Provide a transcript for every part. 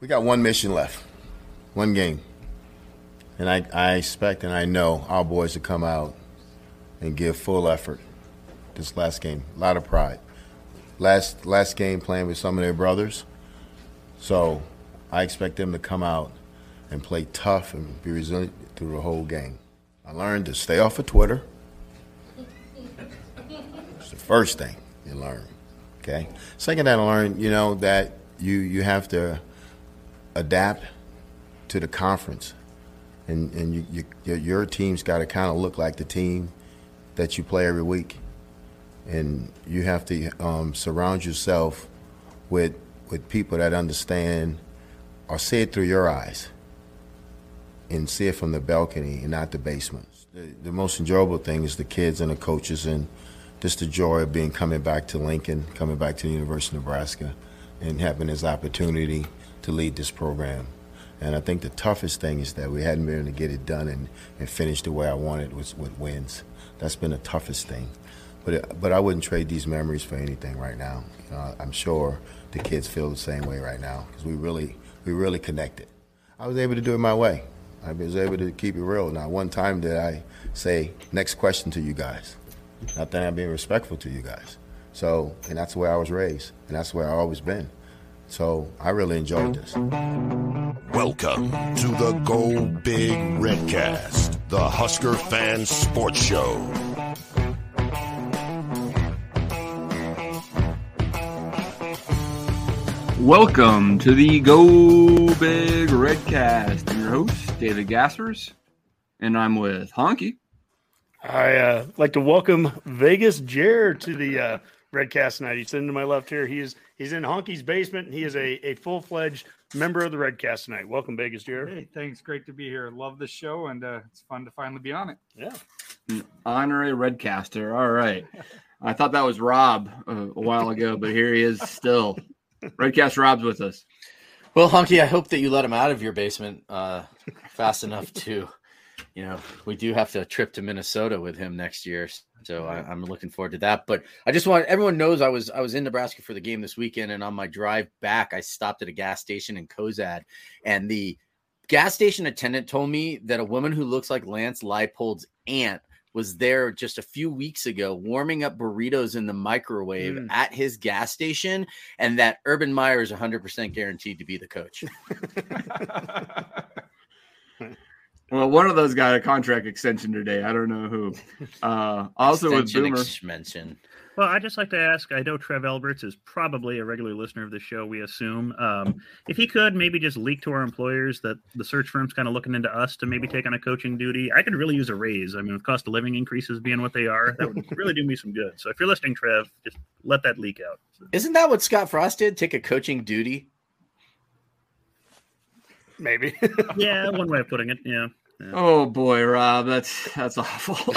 We got one mission left, one game. And I, I expect and I know our boys to come out and give full effort this last game. A lot of pride. Last last game playing with some of their brothers. So I expect them to come out and play tough and be resilient through the whole game. I learned to stay off of Twitter. It's the first thing you learn. Okay. Second thing I learned, you know, that you you have to adapt to the conference, and and you, you your, team's got to kind of look like the team that you play every week, and you have to um, surround yourself with with people that understand or see it through your eyes and see it from the balcony and not the basement. The, the most enjoyable thing is the kids and the coaches and just the joy of being coming back to Lincoln, coming back to the University of Nebraska, and having this opportunity to lead this program. And I think the toughest thing is that we hadn't been able to get it done and, and finish the way I wanted with, with wins. That's been the toughest thing. But, it, but I wouldn't trade these memories for anything right now. You know, I'm sure the kids feel the same way right now because we really, we really connected. I was able to do it my way. I was able to keep it real. Not one time did I say, next question to you guys. Not that I'm being respectful to you guys. So, and that's the way I was raised, and that's where I've always been. So I really enjoyed this. Welcome to the Go Big Redcast, the Husker Fan Sports Show. Welcome to the Go Big Redcast. I'm your host, David Gaspers, and I'm with Honky. I uh, like to welcome Vegas Jer to the uh, Redcast tonight. He's sitting to my left here. He is he's in Honky's basement, and he is a, a full fledged member of the Redcast tonight. Welcome, Vegas Jer. Hey, thanks. Great to be here. Love the show, and uh, it's fun to finally be on it. Yeah. An honorary Redcaster. All right. I thought that was Rob uh, a while ago, but here he is still. Redcast Rob's with us. Well, Honky, I hope that you let him out of your basement uh, fast enough to, you know, we do have to trip to Minnesota with him next year, so I, I'm looking forward to that. But I just want everyone knows I was I was in Nebraska for the game this weekend, and on my drive back, I stopped at a gas station in Cozad, and the gas station attendant told me that a woman who looks like Lance Leipold's aunt was there just a few weeks ago warming up burritos in the microwave Mm. at his gas station, and that Urban Meyer is 100% guaranteed to be the coach. Well, one of those got a contract extension today. I don't know who. Uh, also with Boomer. extension. Well, I'd just like to ask. I know Trev Alberts is probably a regular listener of the show. We assume um, if he could maybe just leak to our employers that the search firm's kind of looking into us to maybe take on a coaching duty. I could really use a raise. I mean, with cost of living increases being what they are, that would really do me some good. So if you're listening, Trev, just let that leak out. Isn't that what Scott Frost did? Take a coaching duty? Maybe. Yeah, one way of putting it. Yeah. yeah. Oh boy, Rob, that's that's awful.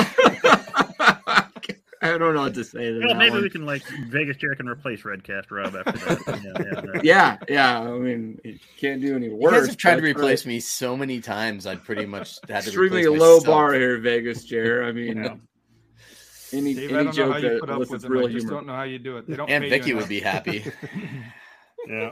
I don't know what to say to Well, maybe one. we can like Vegas Jerry can replace Redcast Rob after that. Yeah, yeah, yeah. Yeah, yeah. I mean, it can't do any You worse. guys have tried to but, replace me so many times. I'd pretty much had to extremely replace low myself. bar here, Vegas Jer. I mean, Yeah. any Dave, any don't know how joke you that was with with him. real I just humor. don't know how you do it. They don't And pay you Vicky would be happy. yeah.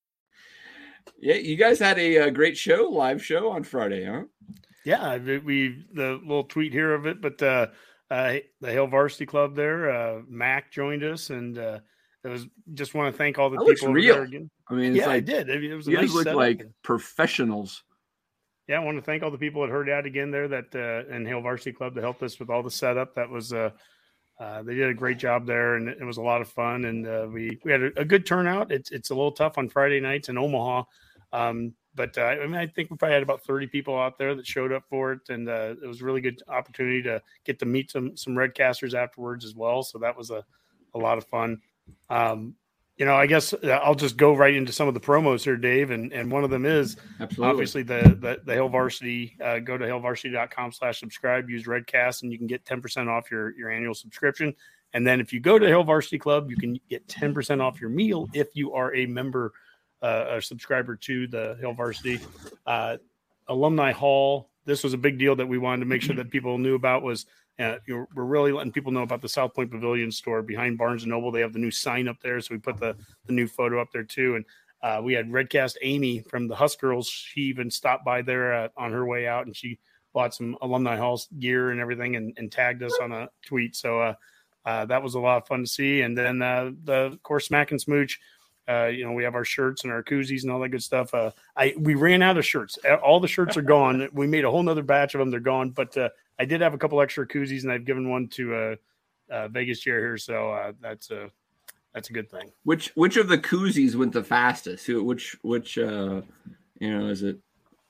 Yeah, you guys had a, uh great show, live show on Friday, huh? Yeah, we, the little tweet here of it, but uh, uh, the Hail Varsity Club there, uh, Mac joined us, and uh, it was just want to thank all the That people real. there again. I mean, yeah, like, I did. I mean, it was You guys nice look setup. like professionals. yeah, I want to thank all the people at Hurrdat again there that uh, and Hail Varsity Club that helped us with all the setup. That was uh, uh, they did a great job there, and it was a lot of fun. And uh, we we had a, a good turnout. It's it's a little tough on Friday nights in Omaha, um, but uh, I mean I think we probably had about thirty people out there that showed up for it, and uh, it was a really good opportunity to get to meet some some Redcasters afterwards as well. So that was a a lot of fun. Um, you know, I guess uh, I'll just go right into some of the promos here, Dave, and and one of them is Absolutely. obviously the the, the Hail Varsity. Uh, go to hailvarsity.com slash subscribe. Use Redcast, and you can get ten percent off your your annual subscription. And then if you go to Hail Varsity Club, you can get ten percent off your meal if you are a member, uh, a subscriber to the Hail Varsity uh, Alumni Hall. This was a big deal that we wanted to make sure that people knew about. Was uh, you we're really letting people know about the Southpointe Pavilion store behind Barnes and Noble. They have the new sign up there, so we put the the new photo up there too. And uh, we had Redcast Amy from the Husk Girls. She even stopped by there uh, on her way out, and she bought some alumni halls gear and everything, and, and tagged us on a tweet. So uh, uh, that was a lot of fun to see. And then uh, the of course Smack and Smooch. You know, we have our shirts and our koozies and all that good stuff. I we ran out of shirts. All the shirts are gone. We made a whole nother batch of them. They're gone, but I did have a couple extra koozies, and I've given one to a, uh, Vegas Jer here, so uh, that's a that's a good thing. Which which of the koozies went the fastest? Who which which uh you know is it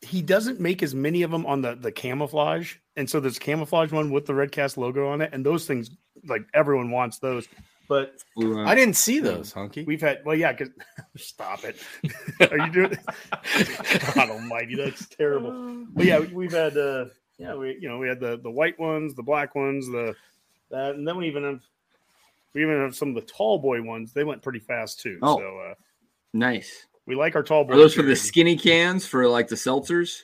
He doesn't make as many of them on the the camouflage, and so there's camouflage one with the Redcast logo on it, and those things like everyone wants those. But uh, I didn't see those, Hunky. we've had well, yeah, because stop it. Are you doing? God Almighty, that's terrible. But yeah, we- we've had uh, yeah, we you know we had the the white ones, the black ones, the that, and then we even have we even have some of the tall boy ones. They went pretty fast too. Oh. So uh, nice? we like our tall boys. Are those for the skinny cans for like the seltzers?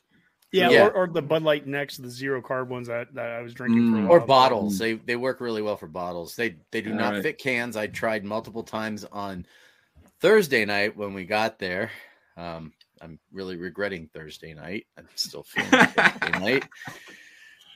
Yeah, Yeah. Or, or the Bud Light next, the zero carb ones that, that I was drinking for a Mm. or while. bottles. They they work really well for bottles. They they do All not right. fit cans. I tried multiple times on Thursday night when we got there. Um, I'm really regretting Thursday night. I'm still feeling Thursday night.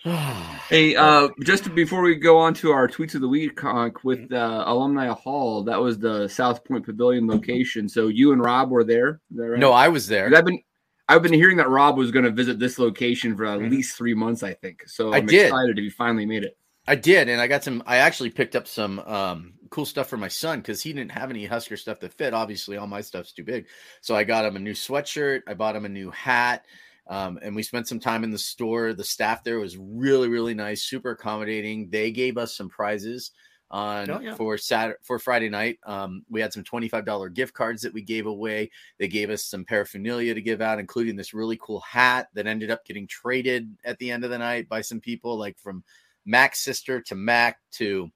Hey, uh, just before we go on to our tweets of the week, Conk, with uh, Alumni Hall, that was the Southpointe Pavilion location. So you and Rob were there. Right? No, I was there. I've been I've been hearing that Rob was going to visit this location for at least three months. I think so. I I'm did. excited if you finally made it. I did, and I got some. I actually picked up some um, cool stuff for my son because he didn't have any Husker stuff that fit. Obviously, all my stuff's too big, so I got him a new sweatshirt. I bought him a new hat, um, and we spent some time in the store. The staff there was really, really nice, super accommodating. They gave us some prizes on Oh, yeah. for Saturday for Friday night. Um, we had some twenty five dollar gift cards that we gave away. They gave us some paraphernalia to give out, including this really cool hat that ended up getting traded at the end of the night by some people, like from Mac's sister to Mac to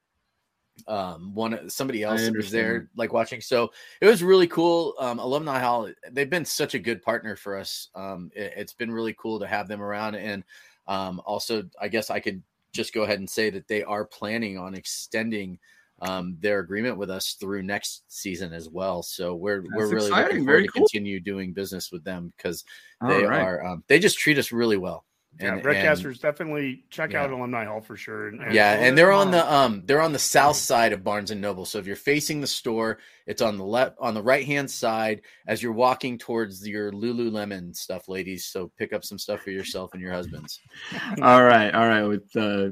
um one somebody else was there like watching. So it was really cool. Um alumni hall they've been such a good partner for us. Um it, has been really cool to have them around. And um also i guess i could just go ahead and say that they are planning on extending um their agreement with us through next season as well. So we're we're really exciting. looking Very to cool. continue doing business with them because they right. are um, they just treat us really well Yeah, and, and- Redcasters definitely check out Alumni Hall for sure. And, yeah, and and they're on the um they're on the south side of Barnes and Noble. So if you're facing the store, it's on the left on the right hand side as you're walking towards your Lululemon stuff, ladies. So pick up some stuff for yourself and your husbands. all right, all right. With uh,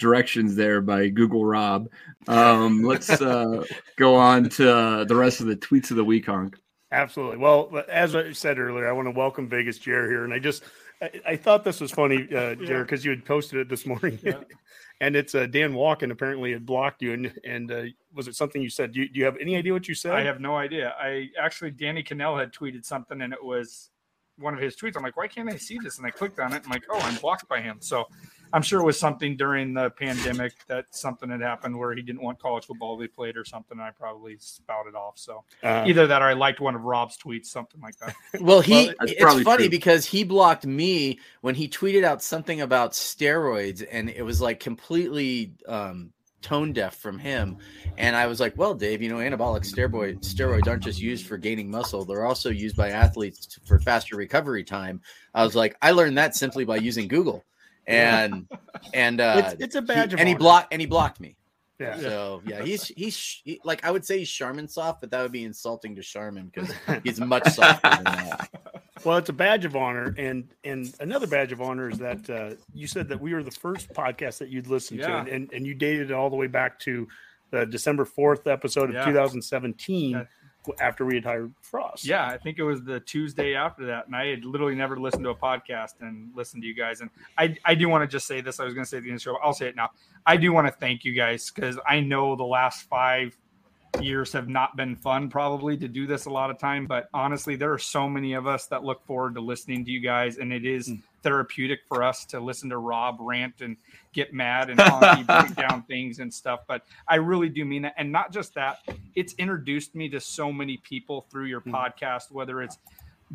directions there by Google Rob. Um, let's uh, go on to uh, the rest of the tweets of the week, Conk. Absolutely. Well, as I said earlier, I want to welcome Vegas Jared here, and I just I, I thought this was funny, uh, Jared, because you had posted it this morning, and it's uh, Dan Walken apparently had blocked you, and and uh, was it something you said? Do you, do you have any idea what you said? I have no idea. I actually Danny Cannell had tweeted something and it was one of his tweets. I'm like, why can't I see this? And I clicked on it. I'm like, oh, I'm blocked by him. So I'm sure it was something during the pandemic that something had happened where he didn't want college football to be played or something. And I probably spouted off. So Uh, either that or I liked one of Rob's tweets, something like that. Well, he well, it's funny true. because he blocked me when he tweeted out something about steroids and it was like completely um tone deaf from him. And i was like well dave you know anabolic steroid steroids aren't just used for gaining muscle they're also used by athletes for faster recovery time. I was like i learned that simply by using google. And and uh it's, it's a badge he- of and he blocked and he blocked me Yeah. So yeah, he's he's he, like I would say he's Charmin soft, but that would be insulting to Charmin because he's much softer than that. Well, it's a badge of honor, and and another badge of honor is that uh, you said that we were the first podcast that you'd listened to, Yeah. and, and and you dated it all the way back to the December fourth episode of Yeah. 2017, Yeah. After we had hired Frost. Yeah, I think it was the Tuesday after that, and I had literally never listened to a podcast and listened to you guys. And I, I do want to just say this. I was going to say at the show. I'll say it now. I do want to thank you guys because I know the last five years have not been fun, probably to do this a lot of time. But honestly, there are so many of us that look forward to listening to you guys, and it is hmm. therapeutic for us to listen to Rob rant and get mad and break down things and stuff. But I really do mean that. And not just that, it's introduced me to so many people through your hmm. podcast, whether it's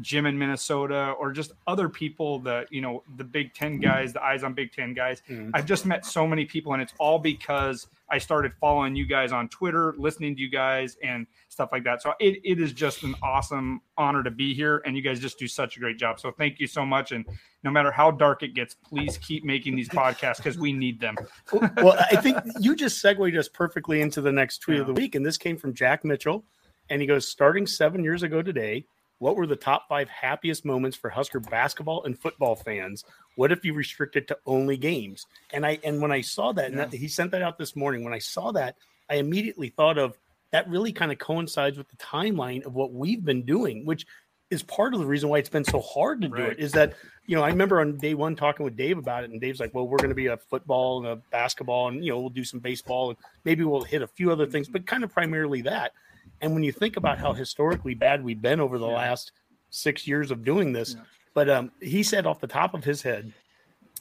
Jim in Minnesota or just other people, the you know, the Big Ten guys, the eyes on Big Ten guys. Hmm. I've just met so many people, and it's all because I started following you guys on Twitter, listening to you guys and stuff like that. So it, it is just an awesome honor to be here, and you guys just do such a great job. So thank you so much. And no matter how dark it gets, please keep making these podcasts because we need them. well, I think you just segued us perfectly into the next tweet of the week, and this came from Jack Mitchell, and he goes, "Starting seven years ago today, what were the top five happiest moments for Husker basketball and football fans? What if you restricted to only games?" And I and when I saw that, and that, he sent that out this morning. When I saw that, I immediately thought of that. Really, kind of coincides with the timeline of what we've been doing, which is part of the reason why it's been so hard to do it. Is that you know I remember on day one talking with Dave about it, and Dave's like, "Well, we're going to be a football and a basketball, and you know we'll do some baseball, and maybe we'll hit a few other things, but kind of primarily that." And when you think about how historically bad we've been over the last six years of doing this, but um, he said off the top of his head,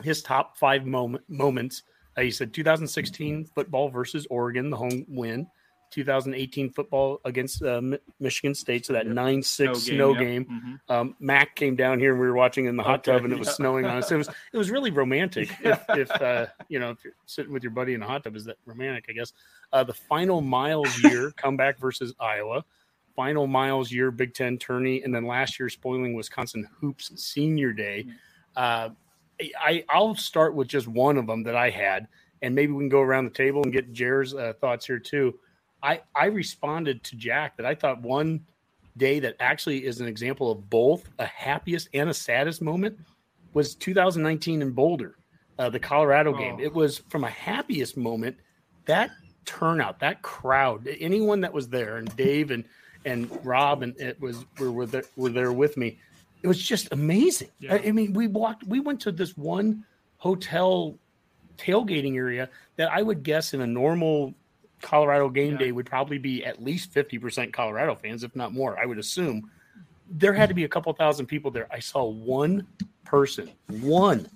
his top five moment, moments. Uh, he said 2016 football versus Oregon, the home win. 2018 football against uh, Michigan State, so that nine six snow yep. game. Um, Mac came down here and we were watching in the hot Okay, tub and it was yeah. snowing on us. It was it was really romantic. If, if uh, you know if you're sitting with your buddy in a hot tub, is that romantic? I guess. Uh, the final miles year comeback versus Iowa. Final miles year Big Ten tourney, and then last year spoiling Wisconsin hoops senior day. Uh, I I'll start with just one of them that I had, and maybe we can go around the table and get Jer's uh, thoughts here too. I I responded to Jack that I thought one day that actually is an example of both a happiest and a saddest moment was 2019 in Boulder, uh, the Colorado game. Oh. It was from a happiest moment that turnout, that crowd, anyone that was there, and Dave and and Rob and it was were were there, were there with me. It was just amazing. I, I mean, we walked, we went to this one hotel tailgating area that I would guess in a normal Colorado game day would probably be at least 50% Colorado fans, if not more, I would assume. There had to be a couple thousand people there. I saw one person, one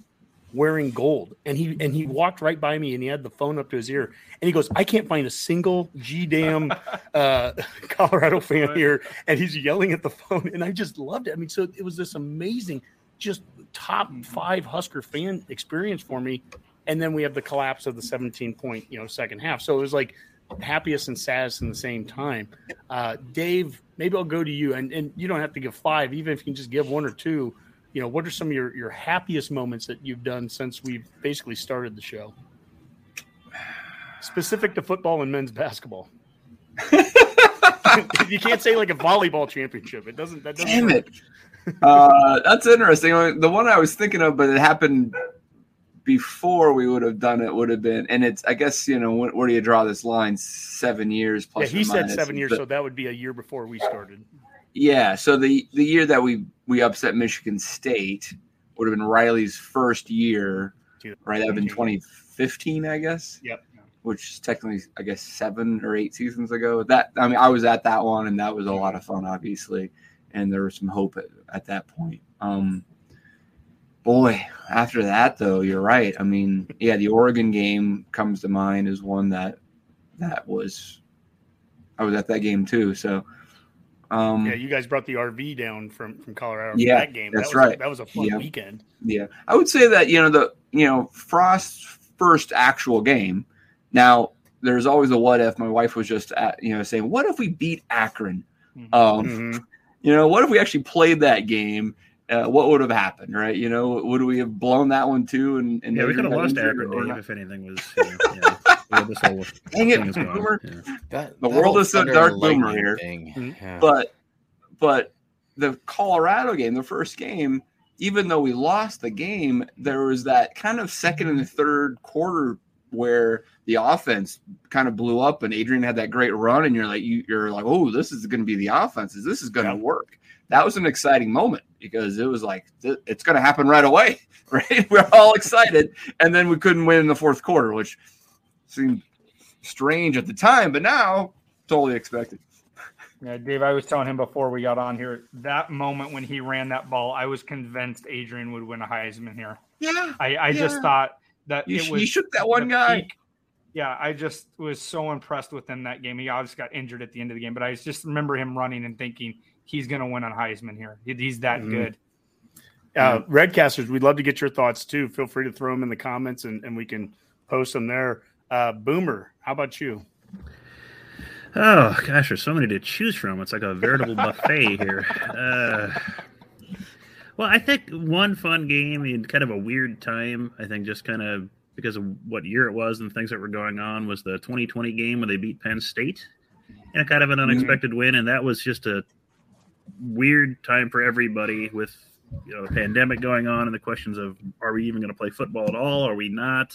wearing gold. And he and he walked right by me and he had the phone up to his ear. And he goes, I can't find a single G damn uh, Colorado fan here. And he's yelling at the phone. And I just loved it. I mean, so it was this amazing, just top five Husker fan experience for me. And then we have the collapse of the 17 point, you know, second half. So it was like happiest and saddest in the same time. Uh, Dave, maybe I'll go to you, and, and you don't have to give five, even if you can just give one or two. You know, what are some of your, your happiest moments that you've done since we've basically started the show? Specific to football and men's basketball. you can't say like a volleyball championship. It doesn't. That doesn't. Damn work. it. Uh, that's interesting. The one I was thinking of, but it happened before we would have done it. Would have been, and it's. I guess you know where, where do you draw this line? Seven years plus Yeah, he said minus. seven years, But- so that would be a year before we started. Yeah, so the the year that we we upset Michigan State would have been Riley's first year, right? That would have been 2015, I guess. Yep. Which is technically, I guess, seven or eight seasons ago. That I mean, I was at that one, and that was a lot of fun, obviously, and there was some hope at, at that point. Um, boy, after that though, you're right. I mean, yeah, the Oregon game comes to mind as one that that was. I was at that game too, so. Um, Yeah, you guys brought the RV down from from Colorado for Yeah, that game. that's that was, right. That was a fun Yeah. weekend. Yeah, I would say that you know the you know Frost's first actual game. Now there's always a what if. My wife was just at, you know saying, "What if we beat Akron? Mm-hmm. Um, You know, what if we actually played that game? Uh, what would have happened? Right? You know, would we have blown that one too? And, and Yeah, we maybe could have lost injured Akron, or Dave, if anything was. You know, yeah. this whole Dang it, thing. Boomer. Yeah. That, The world is so dark boomer here. Thing. Mhm. Yeah. But but the Colorado game, the first game, even though we lost the game, there was that kind of second and third quarter where the offense kind of blew up and Adrian had that great run and you're like you, you're like, "Oh, this is going to be the offenses. This is going to Yeah. work." That was an exciting moment because it was like it's going to happen right away, right? We're all excited and then we couldn't win in the fourth quarter, which seemed strange at the time, but now totally expected. Yeah, Dave, I was telling him before we got on here that moment when he ran that ball, I was convinced Adrian would win a Heisman here. Yeah. I, I just thought that You, it was you shook that one guy. peak. Yeah, I just was so impressed with him that game. He obviously got injured at the end of the game, but I just remember him running and thinking he's going to win on Heisman here. He's that Mhm. good. Uh, Redcasters, we'd love to get your thoughts too. Feel free to throw them in the comments and, and we can post them there. Uh, Boomer, how about you? Oh gosh, there's so many to choose from. It's like a veritable buffet here. Uh, well, I think one fun game in kind of a weird time. I think just kind of because of what year it was and things that were going on was the 2020 game when they beat Penn State, and kind of an unexpected win. And that was just a weird time for everybody with you know the pandemic going on and the questions of are we even going to play football at all? Are we not?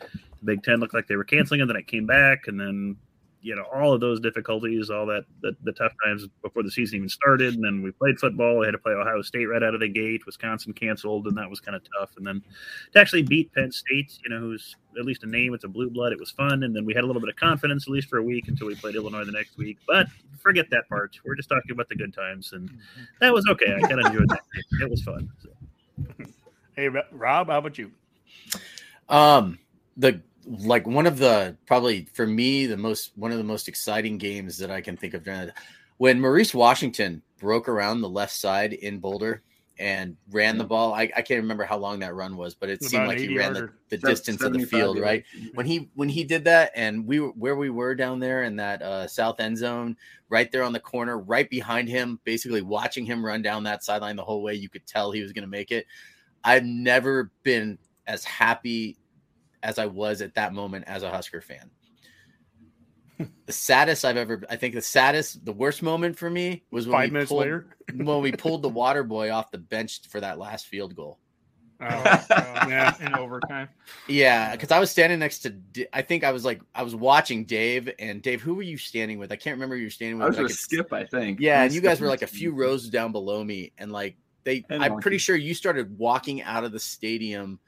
The Big Ten looked like they were canceling it, then it came back, and then you know all of those difficulties, all that the, the tough times before the season even started, and then we played football. We had to play Ohio State right out of the gate. Wisconsin canceled, and that was kind of tough. And then to actually beat Penn State, you know, who's at least a name, it's a blue blood. It was fun, and then we had a little bit of confidence at least for a week until we played Illinois the next week. But forget that part. We're just talking about the good times, and that was okay. I kind of enjoyed that. It was fun. So. Hey, Rob, how about you? Um, the like one of the probably for me the most one of the most exciting games that I can think of during when Maurice Washington broke around the left side in Boulder and ran the ball. I, I can't remember how long that run was, but it About seemed like he ran the, the distance of the field, right? When he when he did that and we were where we were down there in that uh, south end zone, right there on the corner, right behind him, basically watching him run down that sideline the whole way, you could tell he was going to make it. I've never been as happy as I was at that moment as a Husker fan. Hmm. the saddest I've ever, I think the saddest, the worst moment for me was when Five we minutes pulled, later. when we pulled the water boy off the bench for that last field goal. Oh, oh yeah, in overtime. Yeah, because I was standing next to, I think I was like, I was watching Dave and Dave. Who were you standing with? I can't remember who you were standing with. I was but I with could- Skip, I think. Yeah, and you guys were like a few rows down below me, and like they, And I'm Monkey. pretty sure you started walking out of the stadium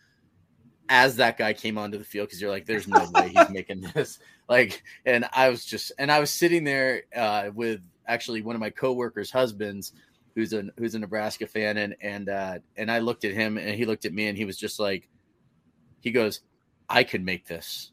as that guy came onto the field because you're like, "There's no way he's making this." Like, and I was just, and I was sitting there uh, with actually one of my coworkers' husbands, who's a who's a Nebraska fan, and and uh, and I looked at him, and he looked at me, and he was just like, he goes, "I could make this."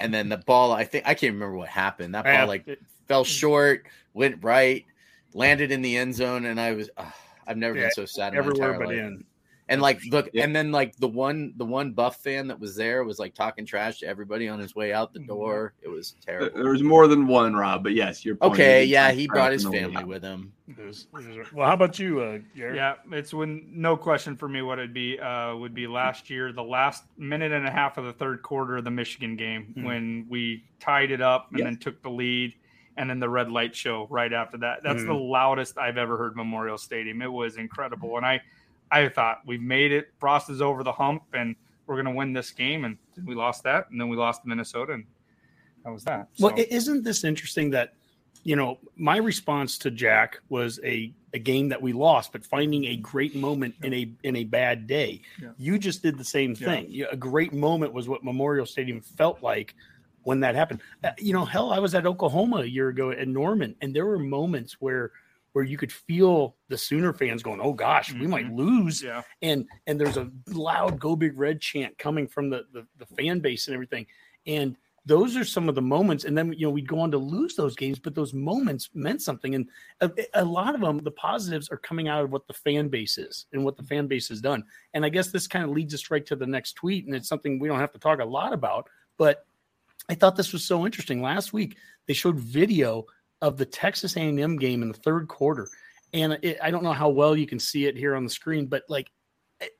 And then the ball, I think I can't remember what happened. That ball like fell short, went right, landed in the end zone, and I was ah, I've never Yeah, been so sad in my everywhere but life. in. And like look, Yeah. and then like the one the one Buff fan that was there was like talking trash to everybody on his way out the door. It was terrible. there was more than one, Rob, but yes, you're Okay, yeah, he brought his family with him. It was- it was- well, how about you, uh, Jared? Yeah, it's when no question for me what it'd be uh, would be last year, the last minute and a half of the third quarter of the Michigan game Mhm. when we tied it up and Yes. then took the lead, and then the red light show right after that. That's the Mhm. loudest I've ever heard Memorial Stadium. It was incredible, and I, I thought we've made it. Frost is over the hump, and we're gonna win this game, and we lost that, and then we lost to Minnesota, and that was that. Well, So- i- isn't this interesting that, you know, my response to Jack was a, a game that we lost, but finding a great moment in a in a bad day. Yeah. You just did the same thing. You- A great moment was what Memorial Stadium felt like when that happened. Uh, you know, hell, I was at Oklahoma a year ago at Norman, and there were moments where where you could feel the Sooner fans going, "Oh gosh, we might mm-hmm. lose," yeah. and and there's a loud "Go Big Red" chant coming from the, the the fan base and everything, and those are some of the moments. And then you know we'd go on to lose those games, but those moments meant something, and a, a lot of them, the positives are coming out of what the fan base is and what the fan base has done. And I guess this kind of leads us right to the next tweet, and it's something we don't have to talk a lot about, but I thought this was so interesting. Last week they showed video of the Texas A&M game in the third quarter, and it, I don't know how well you can see it here on the screen, but like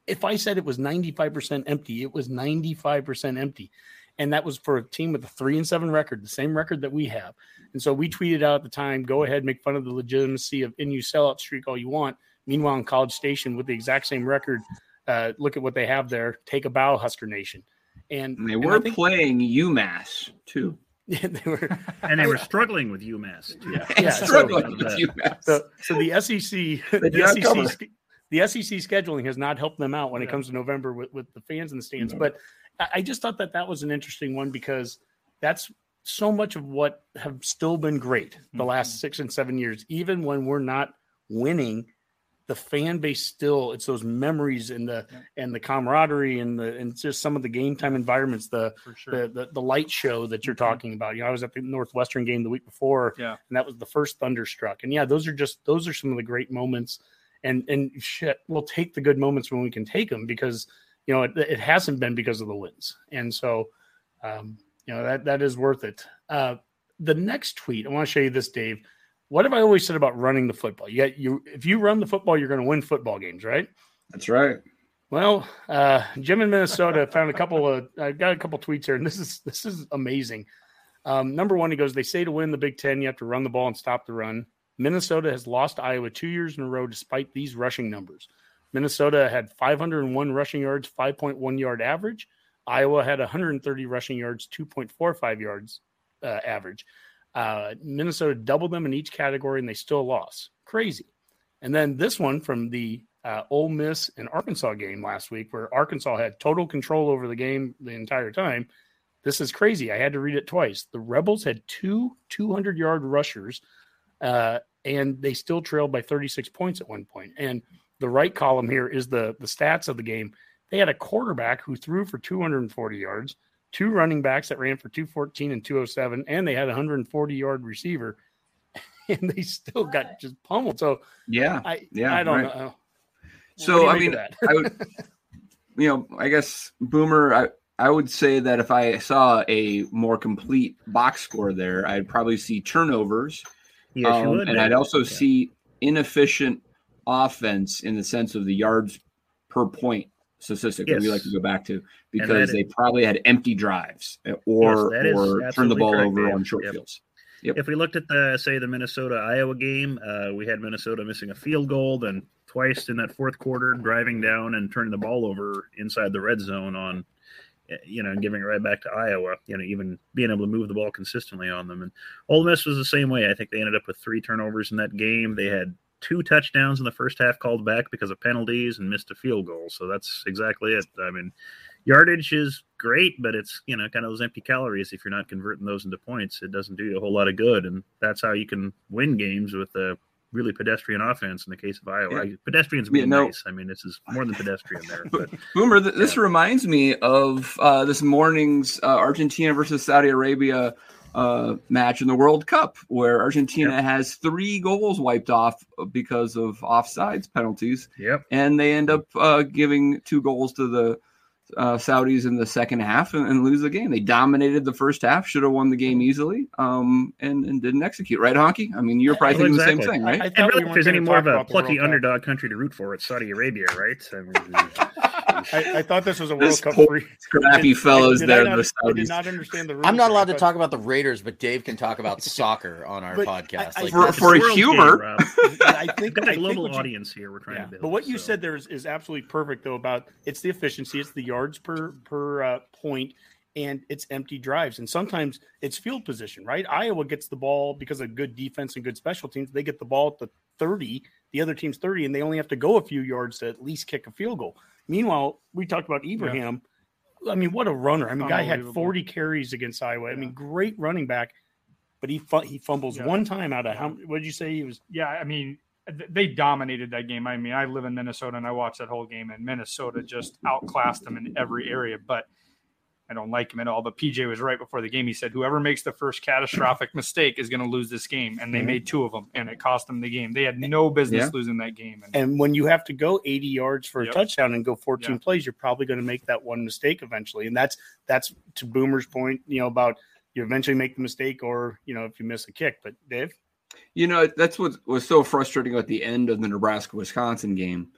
if I said it was 95% empty, it was 95% empty. and that was for a team with a three and seven record, the same record that we have. And so we tweeted out at the time, go ahead, make fun of the legitimacy of NU sellout streak all you want. Meanwhile, in College Station with the exact same record, uh, look at what they have there. Take a bow, Husker Nation. And, And they were I think- playing UMass too. Yeah, they were. and they were struggling with UMass. Too. Yeah, so- Struggling with that- UMass. So, so the SEC, They the. SEC, the SEC scheduling has not helped them out when it comes to November with, with the fans in the stands. But I, I just thought that that was an interesting one because that's so much of what have still been great the Mm-hmm. last six and seven years. Even when we're not winning, the fan base still it's those memories and the and the camaraderie and the and just some of the game time environments. The sure. the, the the light show that you're talking about. You know, I was at the Northwestern game the week before, Yeah. and that was the first thunderstruck. And yeah, those are just those are some of the great moments. And and shit, we'll take the good moments when we can take them because you know it, it hasn't been because of the wins. And so, um, you know that that is worth it. Uh, the next tweet, I want to show you this, Dave. What have I always said about running the football? You got you if you run the football, you're going to win football games, right? That's right. Well, uh, Jim in Minnesota found a couple of. I got a couple tweets here, and this is this is amazing. Um, number one, he goes, "They say to win the Big Ten, you have to run the ball and stop the run." Minnesota has lost Iowa two years in a row despite these rushing numbers. Minnesota had 501 rushing yards, 5.1 yard average. Iowa had 130 rushing yards, 2.45 yards uh, average. Uh, Minnesota doubled them in each category, and they still lost. Crazy. And then this one from the uh, Ole Miss and Arkansas game last week, where Arkansas had total control over the game the entire time. This is crazy. I had to read it twice. The Rebels had two 200 yard rushers, uh, and they still trailed by 36 points at one point. And the right column here is the the stats of the game. They had a quarterback who threw for 240 yards, two running backs that ran for 214 and 207, and they had a 140 yard receiver, and they still got just pummeled. So Yeah. I Yeah, I don't right. know. What do So I mean. I would, you know, I guess Boomer. I I would say that if I saw a more complete box score there, I'd probably see turnovers, Yes, you um, would. and Dave. I'd also Yeah. see inefficient offense in the sense of the yards per point statistic that we like to go back to because is- they probably had empty drives uh, or is or turned the ball correct, over on short Yep. fields. Yep. If we looked at the say the Minnesota Iowa game, uh, we had Minnesota missing a field goal, then twice in that fourth quarter, driving down and turning the ball over inside the red zone on, eh, you know, and giving it right back to Iowa. You know, even being able to move the ball consistently on them. And Ole Miss was the same way. I think they ended up with three turnovers in that game. They had two touchdowns in the first half called back because of penalties and missed a field goal. So that's exactly it. I mean, yardage is great, but it's you know kind of those empty calories. If you're not converting those into points, it doesn't do you a whole lot of good. And that's how you can win games with a really pedestrian offense. In the case of Iowa, Yeah. pedestrians Yeah, being no. nice. I mean, this is more than pedestrian there. But Boomer, th- this reminds me of uh, this morning's uh, Argentina versus Saudi Arabia uh, match in the World Cup, where Argentina has three goals wiped off because of offsides penalties, yep, and they end up uh, giving two goals to the uh, Saudis in the second half and, and lose the game. They dominated the first half, should have won the game easily, um, and, and didn't execute. Right, Honky? I mean, you're probably Well, thinking the same thing, right? I and really, we if there's any more of a plucky World Cup. underdog country to root for, it's Saudi Arabia, right? I mean, I, I thought this was a World This Cup free. Scrappy fellows I there, not- the I did Saudis. not understand the. I'm not allowed I to talk about the Raiders, but Dave can talk about soccer on our podcast. I- I- like, For- for a World's game, humor. I think We've got I a think global what you- audience here. We're trying Yeah, to build. but what you said there is, is absolutely perfect though about it's the efficiency, it's the yards per per uh, point, and it's empty drives, and sometimes it's field position. Right, Iowa gets the ball because of good defense and good special teams. They get the ball at the thirty, the other team's thirty, and they only have to go a few yards to at least kick a field goal. Meanwhile, we talked about Ibrahim. I mean, what a runner! I mean, guy had forty carries against Iowa. I mean, great running back, but he he fumbles Yeah. one time out of how? What did you say he was? yeah, I mean, they dominated that game. I mean, I live in Minnesota and I watched that whole game, and Minnesota just outclassed them in every area. But I don't like him at all. But PJ was right before the game. He said, "Whoever makes the first catastrophic mistake is going to lose this game," and they Mhm. made two of them, and it cost them the game. They had no business Yeah. losing that game. And, And when you have to go 80 yards for a touchdown and go 14 Yeah. plays, you're probably going to make that one mistake eventually. And that's that's to Boomer's point, you know, about you eventually make the mistake or, you know, if you miss a kick. But Dave, You know, that's what was so frustrating at the end of the Nebraska Wisconsin game.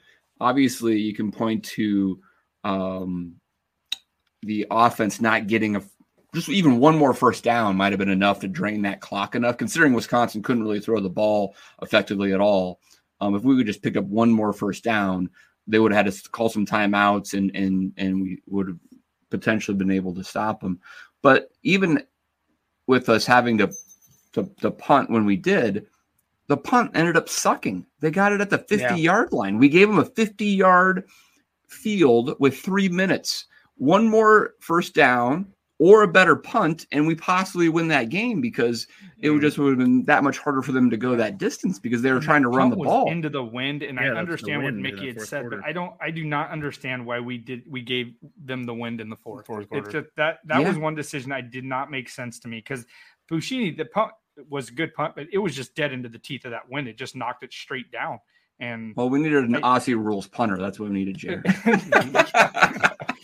Obviously, you can point to um, the offense not getting a, just even one more first down might have been enough to drain that clock enough, considering Wisconsin couldn't really throw the ball effectively at all. Um, if we could just pick up one more first down, they would have had to call some timeouts and and and we would have potentially been able to stop them. But even with us having to to, to punt when we did, the punt ended up sucking. They got it at the 50 Yeah. yard line. We gave them a 50 yard field with three minutes. One more first down or a better punt, and we possibly win that game because it would mm. just would have been that much harder for them to go that distance because they were And trying to run the ball. into the wind, and Yeah, I understand what Mickey had said, quarter. but I don't. I do not understand why we did. We gave them the wind in the fourth. Fourth It's quarter. just that that Yeah. was one decision I did not make sense to me because Buschini the punt was a good punt, but it was just dead into the teeth of that wind. It just knocked it straight down. And well, we needed an I- Aussie rules punter. That's what we needed, Jared.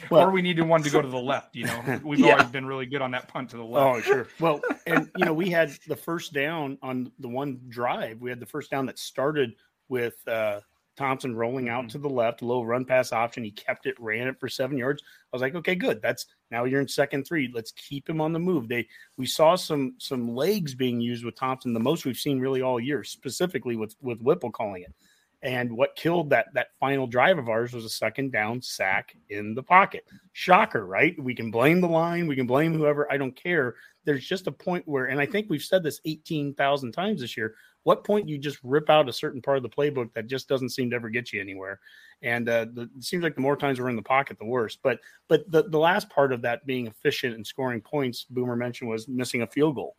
or we needed one to go to the left. You know, we've Yeah. always been really good on that punt to the left. Oh, sure. Well, and you know, we had the first down on the one drive. We had the first down that started with uh, Thompson rolling out mm-hmm. to the left, a little run pass option. He kept it, ran it for seven yards. I was like, okay, good. That's now you're in second three. Let's keep him on the move. They we saw some some legs being used with Thompson, the most we've seen really all year, specifically with with Whipple calling it. And what killed that that final drive of ours was a second down sack in the pocket. Shocker, right? We can blame the line, we can blame whoever. I don't care. There's just a point where, and I think we've said this 18,000 times this year. What point you just rip out a certain part of the playbook that just doesn't seem to ever get you anywhere? And uh, the, it seems like the more times we're in the pocket, the worse. But but the, the last part of that being efficient and scoring points, Boomer mentioned was missing a field goal.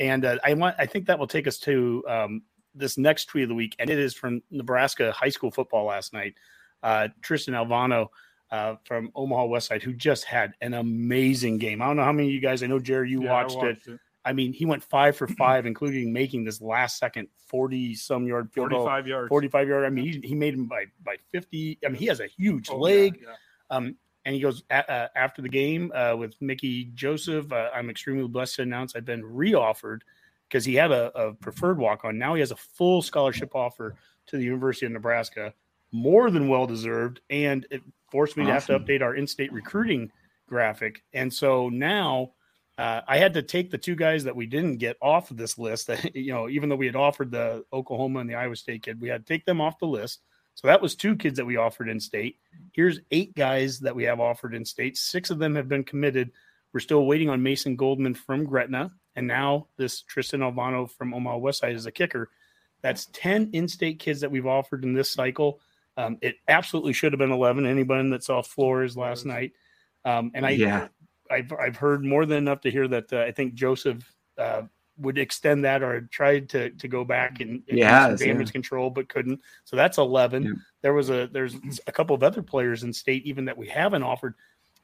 And uh, I want I think that will take us to um, this next tweet of the week, and it is from Nebraska high school football last night. Uh, Tristan Alvano uh, from Omaha Westside, who just had an amazing game. I don't know how many of you guys. I know Jerry, you Yeah, I watched, it. I mean, he went five for five, including making this last second forty some yard field goal. 45 yards. 45 yard. I mean, he, he made him by by 50. I mean, he has a huge Oh, leg. yeah. Um, and he goes a- uh, after the game uh, with Mickey Joseph. Uh, I'm extremely blessed to announce I've been reoffered because he had a, a preferred walk on. Now he has a full scholarship offer to the University of Nebraska, more than well deserved. And it forced me to have to update our in state recruiting graphic. And so now uh, I had to take the two guys that we didn't get off of this list. That you know, even though we had offered the Oklahoma and the Iowa State kid, we had to take them off the list. So that was two kids that we offered in state. Here's eight guys that we have offered in state. Six of them have been committed. We're still waiting on Mason Goldman from Gretna, and now this Tristan Alvano from Omaha Westside is a kicker. That's ten in-state kids that we've offered in this cycle. Um, it absolutely should have been eleven. Anybody that saw Flores last night, um, and I Yeah. I've I've heard more than enough to hear that uh, I think Joseph uh, would extend that or tried to to go back and, and Yeah, damage yeah. control, but couldn't. So that's eleven. Yeah. There was a there's a couple of other players in state even that we haven't offered.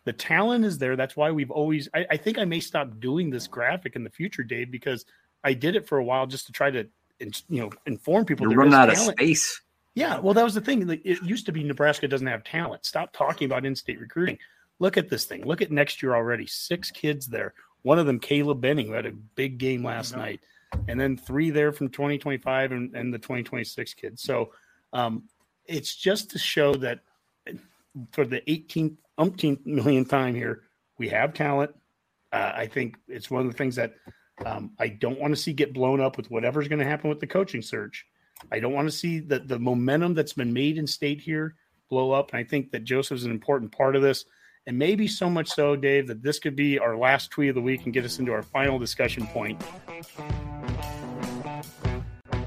The talent is there. That's why we've always. I, I think I may stop doing this graphic in the future, Dave, because I did it for a while just to try to you know inform people. You're running out of talent. space. Yeah, well, that was the thing. It used to be Nebraska doesn't have talent. Stop talking about in-state recruiting. Look at this thing. Look at next year already. Six kids there. One of them, Caleb Benning, who had a big game last night, and then three there from 2025 and, and the 2026 kids. So um, it's just to show that for the 18th, umpteenth million time here, we have talent. Uh, I think it's one of the things that um, I don't want to see get blown up with whatever's going to happen with the coaching search. I don't want to see the, the momentum that's been made in state here blow up. And I think that Joseph's an important part of this. And maybe so much so, Dave, that this could be our last tweet of the week and get us into our final discussion point.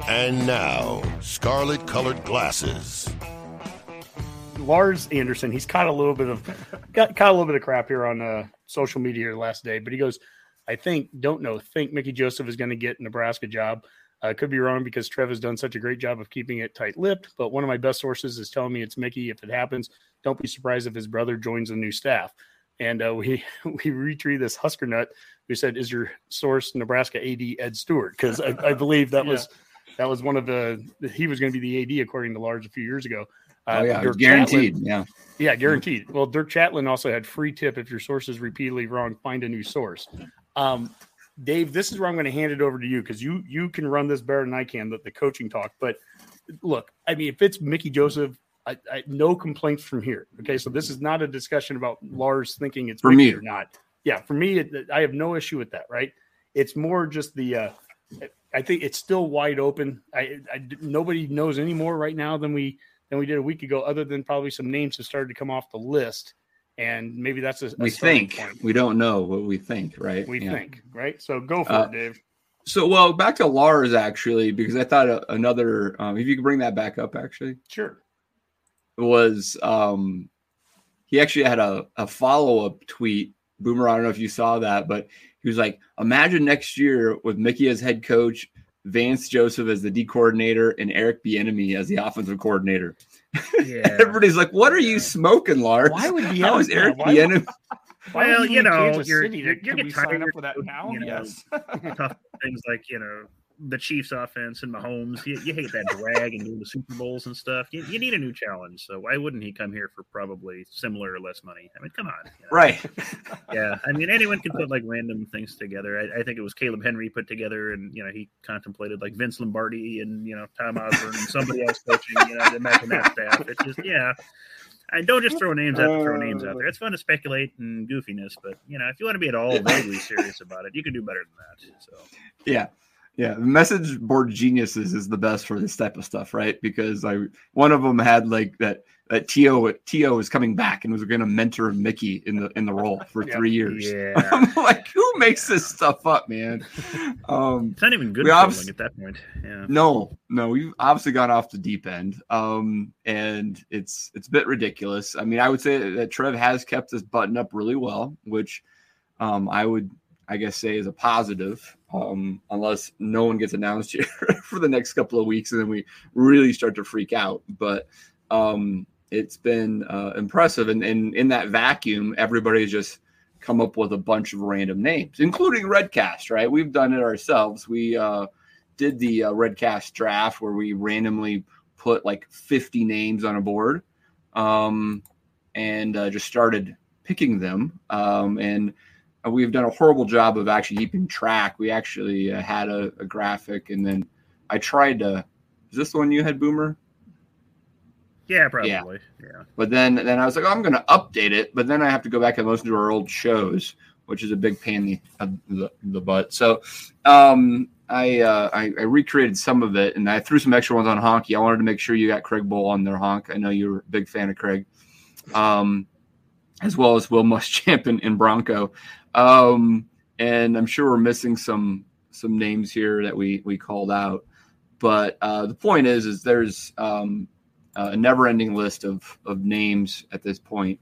And now, scarlet colored glasses. Lars Anderson, he's caught a little bit of got caught a little bit of crap here on uh, social media here last day, but he goes, I think, don't know, think Mickey Joseph is going to get Nebraska job. I could be wrong because Trev has done such a great job of keeping it tight lipped, but one of my best sources is telling me it's Mickey. If it happens, don't be surprised if his brother joins the new staff. And uh, we we retrieve this Husker nut who said, "Is your source Nebraska AD Ed Stewart?" Because I, I believe that was that was one of the he was going to be the AD according to Lars a few years ago. Uh, oh yeah, Dirk guaranteed. Chatelain- Yeah. yeah, guaranteed. Well, Dirk Chatelain also had free tip if your source is repeatedly wrong, find a new source. Um, Dave, this is where I'm going to hand it over to you because you you can run this better than I can, the, the coaching talk. But look, I mean, if it's Mickey Joseph, I, I no complaints from here. Okay, so this is not a discussion about Lars thinking it's For me. or not. yeah, for me, it, I have no issue with that. Right? It's more just the. Uh, I think it's still wide open. I, I nobody knows any more right now than we than we did a week ago, other than probably some names have started to come off the list, and maybe that's a, a we think point. we don't know what we think, right? we Yeah. think right. So go for Uh, it, Dave. So, well, back to Lars actually, because I thought uh, another. Um, if you could bring that back up, actually, Sure. Was um, he actually had a, a follow up tweet. Boomer, I don't know if you saw that, but he was like, "Imagine next year with Mickey as head coach, Vance Joseph as the D coordinator, and Eric Bieniemy as the offensive coordinator." Yeah. Everybody's like, "What are you smoking, Lars? Why would How Bieniemy- is Eric why would- Bieniemy?" Why well, you know, Kansas you're, City? you're, you're Can getting we tired up for that now? you know, Yes. tough things like you know the Chiefs' offense and Mahomes. You, you hate that drag and doing the Super Bowls and stuff. You, you need a new challenge. So why wouldn't he come here for probably similar or less money? I mean, come on. you know. Right. Yeah, I mean, anyone can put like random things together. I, I think it was Caleb Henry put together, and you know, he contemplated like Vince Lombardi and you know Tom Osborne and somebody else coaching. You know, imagine that staff. It's just yeah. I don't just throw names out to throw names out there. It's fun to speculate and goofiness, but you know, if you want to be at all vaguely serious about it, you can do better than that. So Yeah. Yeah. The message board geniuses is the best for this type of stuff, right? Because I one of them had like that that Tio Tio was coming back and was going to mentor Mickey in the in the role for Yeah. three years. yeah, I'm like, who makes this stuff up, man? Um, it's not even good obvi- at that point. Yeah. no, no, we've obviously gone off the deep end, um, and it's it's a bit ridiculous. I mean, I would say that Trev has kept this button up really well, which um, I would, I guess, say is a positive, um, unless no one gets announced here for the next couple of weeks, and then we really start to freak out. But um, it's been uh, impressive, and, and in that vacuum, everybody's just come up with a bunch of random names, including Redcast. Right? We've done it ourselves. We uh, did the uh, Redcast draft where we randomly put like 50 names on a board um, and uh, just started picking them. Um, and we've done a horrible job of actually keeping track. We actually uh, had a, a graphic, and then I tried to. Is this the one you had, Boomer? Yeah, probably. Yeah. But then, then I was like, oh, I'm going to update it. But then I have to go back and listen to our old shows, which is a big pain in the, the, the butt. So um, I, uh, I I recreated some of it, and I threw some extra ones on Honky. I wanted to make sure you got Craig Bohl on there, Honk. I know you're a big fan of Craig, um, as well as Will Muschamp and, and Bronco. Um, and I'm sure we're missing some some names here that we we called out. But uh, the point is, is there's um, a never-ending list of of names at this point.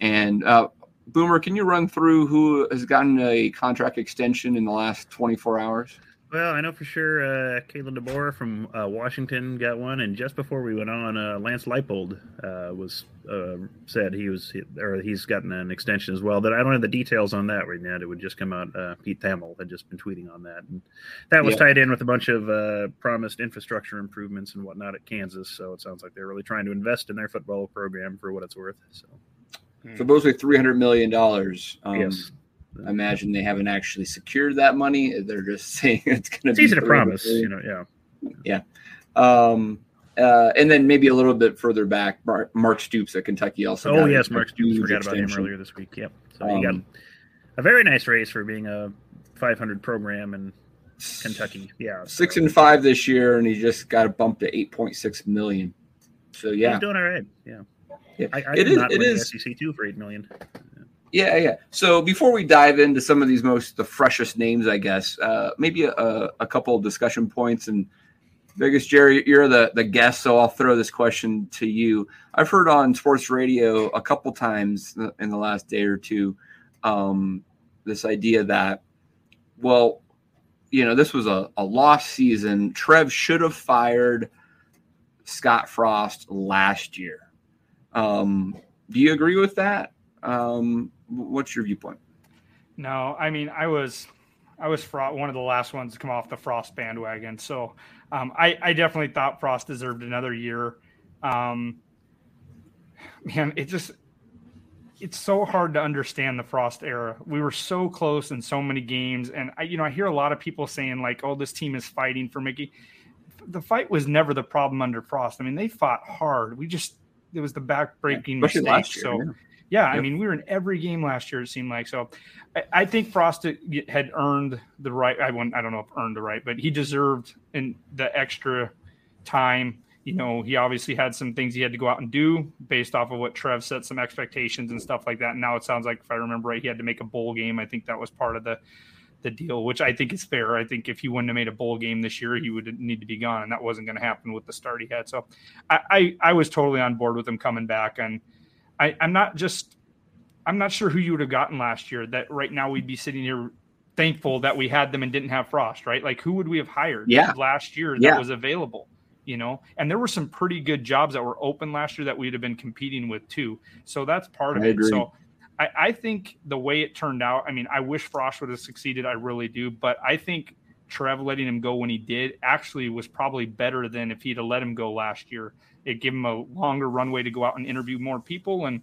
And uh, Boomer, can you run through who has gotten a contract extension in the last 24 hours? Well, I know for sure uh, Kalen DeBoer from uh, Washington got one, and just before we went on, uh, Lance Leipold uh, was uh, said he was or he's gotten an extension as well. That I don't have the details on that right now. It would just come out. Uh, Pete Thamel had just been tweeting on that, and that was Yeah. tied in with a bunch of uh, promised infrastructure improvements and whatnot at Kansas. So it sounds like they're really trying to invest in their football program for what it's worth. So So mostly 300 million dollars. Um, yes, I imagine they haven't actually secured that money. They're just saying it's going to it's be easy to promise. You know, yeah. Yeah. Um, uh, and then maybe a little bit further back, Mark, Mark Stoops at Kentucky also. Oh yes, Mark Stoops forgot about him earlier this week. Yep. So he got Um, a very nice raise for being a 500 program in Kentucky. Yeah, Six so and five this year, and he just got a bump to 8.6 million. So yeah, he's doing all right. Yeah, yeah. I, I it did is. not It win is. SEC too for eight million. Yeah, yeah. Yeah. So before we dive into some of these most the freshest names, I guess uh, maybe a, a couple of discussion points. And biggest Jerry, you're the the guest, so I'll throw this question to you. I've heard on sports radio a couple times in the last day or two um, this idea that, well, you know, this was a, a lost season. Trev should have fired Scott Frost last year. Um, do you agree with that? Um, what's your viewpoint? No, I mean I was I was Fro- one of the last ones to come off the Frost bandwagon. So um, I, I definitely thought Frost deserved another year. Um, man, it just it's so hard to understand the Frost era. We were so close in so many games, and I you know I hear a lot of people saying like, "Oh, this team is fighting for Mickey." The fight was never the problem under Frost. I mean, they fought hard. We just it was the back breaking Especially mistake. so yeah. Yeah, I mean, we were in every game last year. It seemed like so. I, I think Frost had earned the right. I wouldn't, I don't know if earned the right, but he deserved in the extra time. You know, he obviously had some things he had to go out and do based off of what Trev set some expectations and stuff like that. And now it sounds like, if I remember right, he had to make a bowl game. I think that was part of the the deal, which I think is fair. I think if he wouldn't have made a bowl game this year, he would need to be gone, and that wasn't going to happen with the start he had. So, I, I I was totally on board with him coming back, and I, I'm not just I'm not sure who you would have gotten last year. That right now we'd be sitting here thankful that we had them and didn't have Frost, right? Like who would we have hired Yeah. last year that Yeah. was available? You know, and there were some pretty good jobs that were open last year that we'd have been competing with too. So that's part of I it. So I, I think the way it turned out, I mean, I wish Frost would have succeeded. I really do. But I think Trev letting him go when he did actually was probably better than if he'd have let him go last year. It gave him a longer runway to go out and interview more people. And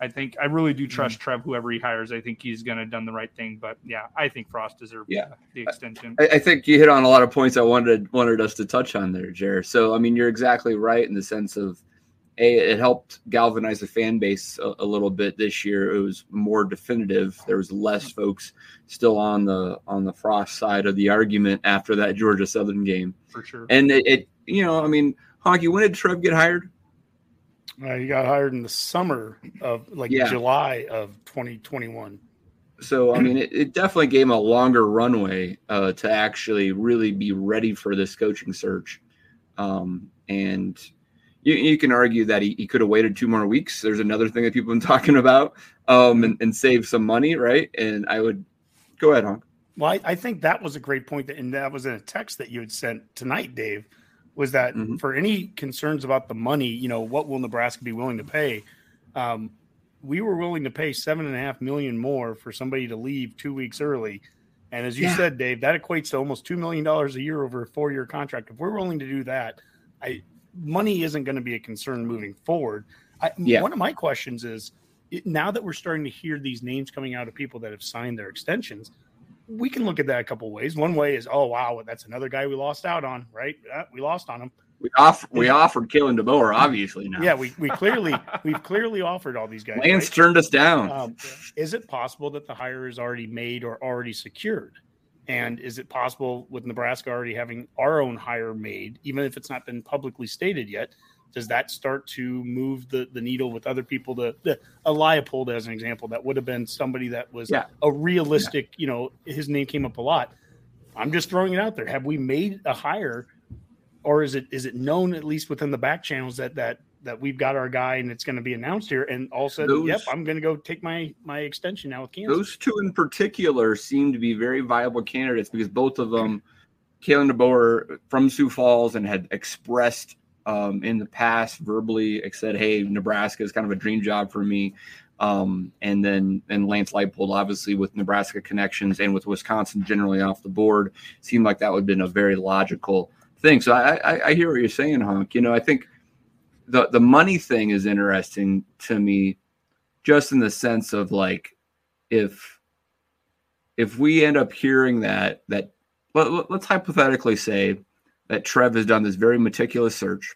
I think I really do trust Mm. Trev, whoever he hires. I think he's going to have done the right thing. But yeah, I think Frost deserves Yeah. the extension. I, I think you hit on a lot of points I wanted wanted us to touch on there, Jer. So I mean, you're exactly right in the sense of a it helped galvanize the fan base a, a little bit this year. It was more definitive. There was less folks still on the on the Frost side of the argument after that Georgia Southern game, for sure. and it, it you know I mean, Honky, when did Trev get hired? Uh, he got hired in the summer of like Yeah. July of 2021. So I mean, it, it definitely gave him a longer runway uh, to actually really be ready for this coaching search. Um, and you, you can argue that he, he could have waited two more weeks. There's another thing that people have been talking about, um, and, and save some money, right? And I would go ahead, Honk. Well, I, I think that was a great point, that, and that was in a text that you had sent tonight, Dave. Was that Mhm. for any concerns about the money? You know, what will Nebraska be willing to pay? Um, we were willing to pay seven and a half million more for somebody to leave two weeks early, and as you Yeah. said, Dave, that equates to almost two million dollars a year over a four-year contract. If we're willing to do that, I money isn't going to be a concern moving forward. I, Yeah. One of my questions is it, now that we're starting to hear these names coming out of people that have signed their extensions, we can look at that a couple ways. One way is, oh wow, that's another guy we lost out on, right? Uh, we lost on him. We off we offered Kalen DeBoer, obviously now. Yeah, we, we clearly we've clearly offered all these guys. Lance right? turned us down. Um, is it possible that the hire is already made or already secured? And is it possible with Nebraska already having our own hire made, even if it's not been publicly stated yet? Does that start to move the, the needle with other people? To, the, a Leipold, as an example, that would have been somebody that was Yeah. a realistic, you know, his name came up a lot. I'm just throwing it out there. Have we made a hire, or is it is it known at least within the back channels that that that we've got our guy and it's going to be announced here? And all of a sudden, Those- yep, I'm going to go take my my extension now with Kansas. Those two in particular seem to be very viable candidates because both of them, Kalen DeBoer from Sioux Falls, and had expressed um, in the past verbally said, "Hey, Nebraska is kind of a dream job for me." Um, and then and Lance Leipold, obviously with Nebraska connections and with Wisconsin generally off the board, seemed like that would have been a very logical thing. So I, I, I hear what you're saying, Honk. You know, I think the the money thing is interesting to me, just in the sense of like if if we end up hearing that that let, us hypothetically say that Trev has done this very meticulous search,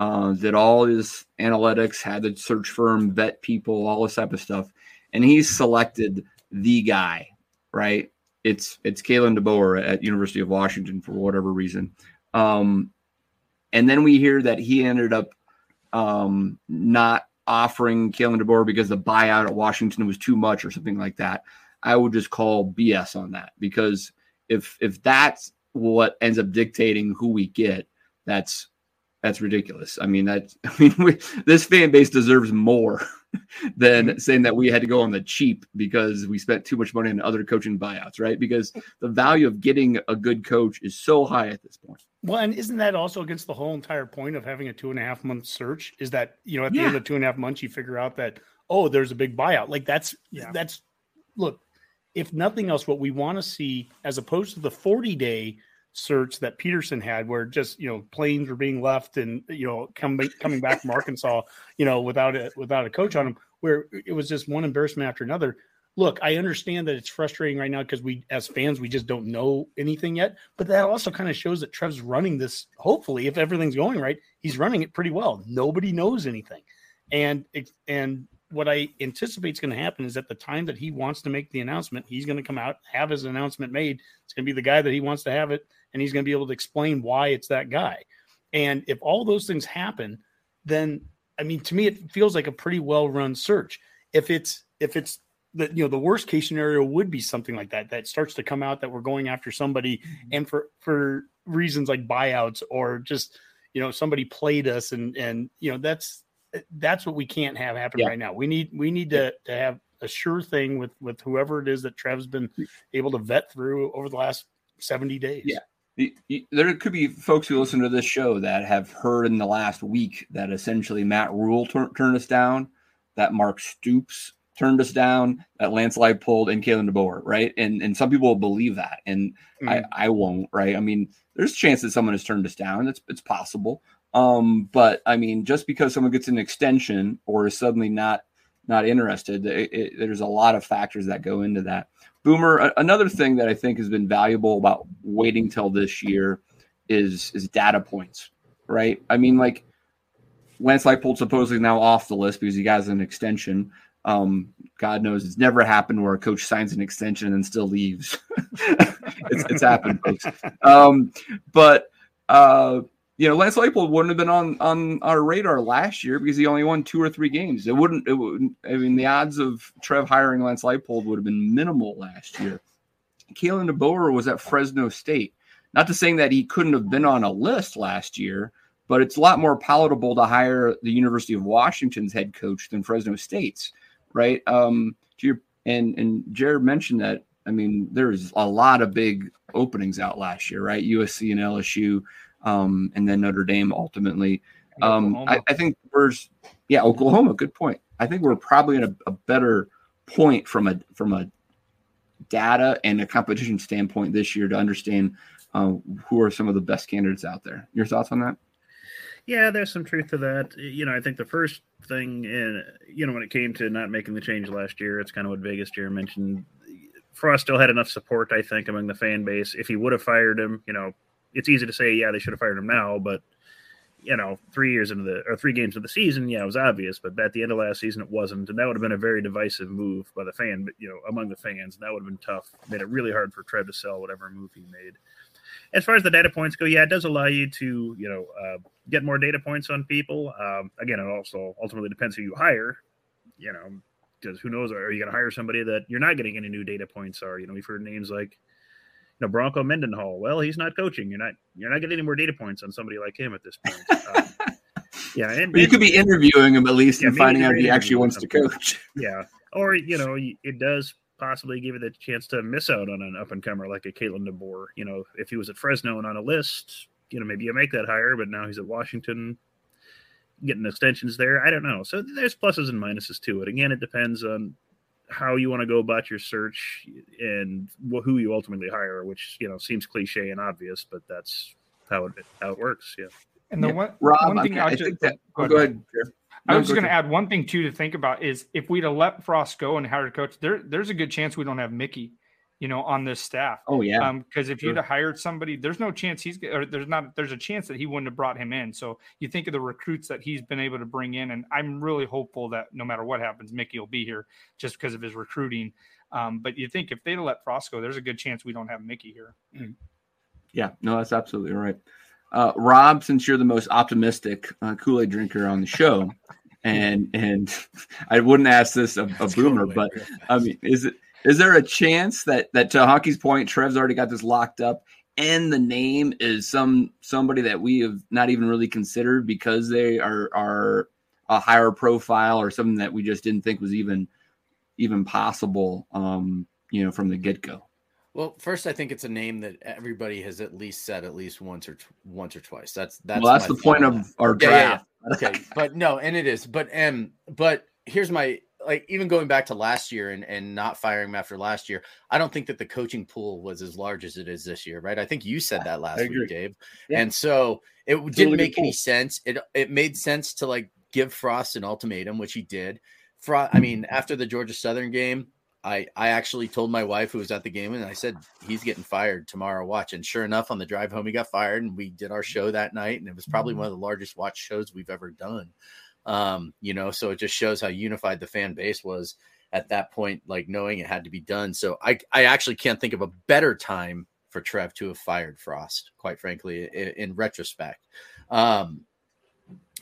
uh, that all his analytics had the search firm vet people, all this type of stuff, and he's selected the guy, right? It's it's Kalen DeBoer at University of Washington for whatever reason, um, and then we hear that he ended up um, not offering Kalen DeBoer because the buyout at Washington was too much or something like that. I would just call BS on that because if if that's what ends up dictating who we get, that's that's ridiculous. I mean that I mean we, this fan base deserves more than mm-hmm. saying that we had to go on the cheap because we spent too much money on other coaching buyouts, right? Because the value of getting a good coach is so high at this point. Well, and isn't that also against the whole entire point of having a two and a half month search? Is that you know at the Yeah. end of two and a half months you figure out that oh there's a big buyout. Like that's Yeah. that's look, if nothing else, what we want to see as opposed to the 40 day search that Pederson had, where just you know planes were being left and you know coming coming back from Arkansas, you know without a without a coach on them, where it was just one embarrassment after another. Look, I understand that it's frustrating right now because we, as fans, we just don't know anything yet. But that also kind of shows that Trev's running this. Hopefully, if everything's going right, he's running it pretty well. Nobody knows anything, and and what I anticipate is going to happen is at the time that he wants to make the announcement, he's going to come out, have his announcement made. It's going to be the guy that he wants to have it, and he's going to be able to explain why it's that guy. And if all those things happen, then I mean, to me, it feels like a pretty well run search. If it's if it's the you know the worst case scenario would be something like that that starts to come out that we're going after somebody mm-hmm. and for for reasons like buyouts or just you know somebody played us and and you know that's that's what we can't have happen yeah. right now we need we need to to have a sure thing with with whoever it is that Trev's been able to vet through over the last 70 days yeah there could be folks who listen to this show that have heard in the last week that essentially Matt Rhule tur- turned us down, that Mark Stoops turned us down, that Lance Leipold and Kalen DeBoer, right? And and some people will believe that, and mm. I I won't, right? I mean, there's a chance that someone has turned us down. It's it's possible, um, but I mean, just because someone gets an extension or is suddenly not not interested, it, it, there's a lot of factors that go into that. Boomer, a, another thing that I think has been valuable about waiting till this year is is data points, right? I mean, like Lance Leipold supposedly now off the list because he got an extension. Um, God knows it's never happened where a coach signs an extension and then still leaves. it's, it's happened, folks. Um, but uh, you know, Lance Leipold wouldn't have been on on our radar last year because he only won two or three games. It wouldn't. It wouldn't. I mean, the odds of Trev hiring Lance Leipold would have been minimal last year. Kalen DeBoer was at Fresno State. Not to saying that he couldn't have been on a list last year, but it's a lot more palatable to hire the University of Washington's head coach than Fresno State's right? Um, to your and and Jared mentioned that. I mean, there's a lot of big openings out last year, right? USC and LSU, um, and then Notre Dame ultimately. Um, I, I, think we're yeah, Oklahoma. Good point. I think we're probably in a, a better point from a from a data and a competition standpoint this year to understand uh, who are some of the best candidates out there. Your thoughts on that? Yeah, there's some truth to that. You know, I think the first thing, in, you know, when it came to not making the change last year, it's kind of what Vegas Jared mentioned. Frost still had enough support, I think, among the fan base. If he would have fired him, you know, it's easy to say, yeah, they should have fired him now, but you know, three years into the or three games of the season, yeah, it was obvious. But at the end of last season, it wasn't, and that would have been a very divisive move by the fan, but you know, among the fans, that would have been tough. Made it really hard for Trev to sell whatever move he made as far as the data points go, yeah, it does allow you to, you know, uh, get more data points on people. Um, again, it also ultimately depends who you hire, you know, because who knows, are you going to hire somebody that you're not getting any new data points? Or, you know, we've heard names like, know, Bronco Mendenhall. Well, he's not coaching. You're not, you're not getting any more data points on somebody like him at this point. Um, yeah. And, but you could be interviewing him at least yeah, and finding out if he actually wants to coach. Yeah. Or, you know, it does possibly give you the chance to miss out on an up and comer like a Kalen DeBoer. You know, if he was at Fresno and on a list, you know, maybe you make that higher, but now he's at Washington getting extensions there. I don't know. So there's pluses and minuses to it. Again, it depends on how you want to go about your search and who you ultimately hire, which, you know, seems cliche and obvious, but that's how it, how it works. Yeah. And the yeah. one, Rob, one thing I, I just, that, go, go ahead. ahead. I was just going to add one thing too to think about is if we'd have let Frost go and hired a coach, there there's a good chance we don't have Mickey, you know, on this staff. Oh yeah, because um, if sure. you'd have hired somebody, there's no chance he's or there's not there's a chance that he wouldn't have brought him in. So you think of the recruits that he's been able to bring in, and I'm really hopeful that no matter what happens, Mickey will be here just because of his recruiting. Um, but you think if they'd have let Frost go, there's a good chance we don't have Mickey here. Mm. Yeah, no, that's absolutely right. Uh, Rob, since you're the most optimistic uh, Kool Aid drinker on the show, and and I wouldn't ask this of a Boomer, but I mean, is it is there a chance that that to Honky's point, Trev's already got this locked up, and the name is some somebody that we have not even really considered because they are are a higher profile or something that we just didn't think was even even possible, um, you know, from the get go. Well, first, I think it's a name that everybody has at least said at least once or t- once or twice. That's that's well, that's the point of our draft. Yeah, yeah. okay, but no, and it is. But um, but here's my like even going back to last year and and not firing him after last year. I don't think that the coaching pool was as large as it is this year, right? I think you said that last week, Dave. Yeah. And so it didn't make any sense. It it made sense to like give Frost an ultimatum, which he did. Frost, I mean, after the Georgia Southern game, I I actually told my wife who was at the game and I said he's getting fired tomorrow. Watch, and sure enough, on the drive home, he got fired, and we did our show that night, and it was probably mm-hmm. one of the largest watch shows we've ever done. Um, you know, so it just shows how unified the fan base was at that point, like knowing it had to be done. So I, I actually can't think of a better time for Trev to have fired Frost, quite frankly, in, in retrospect. Um,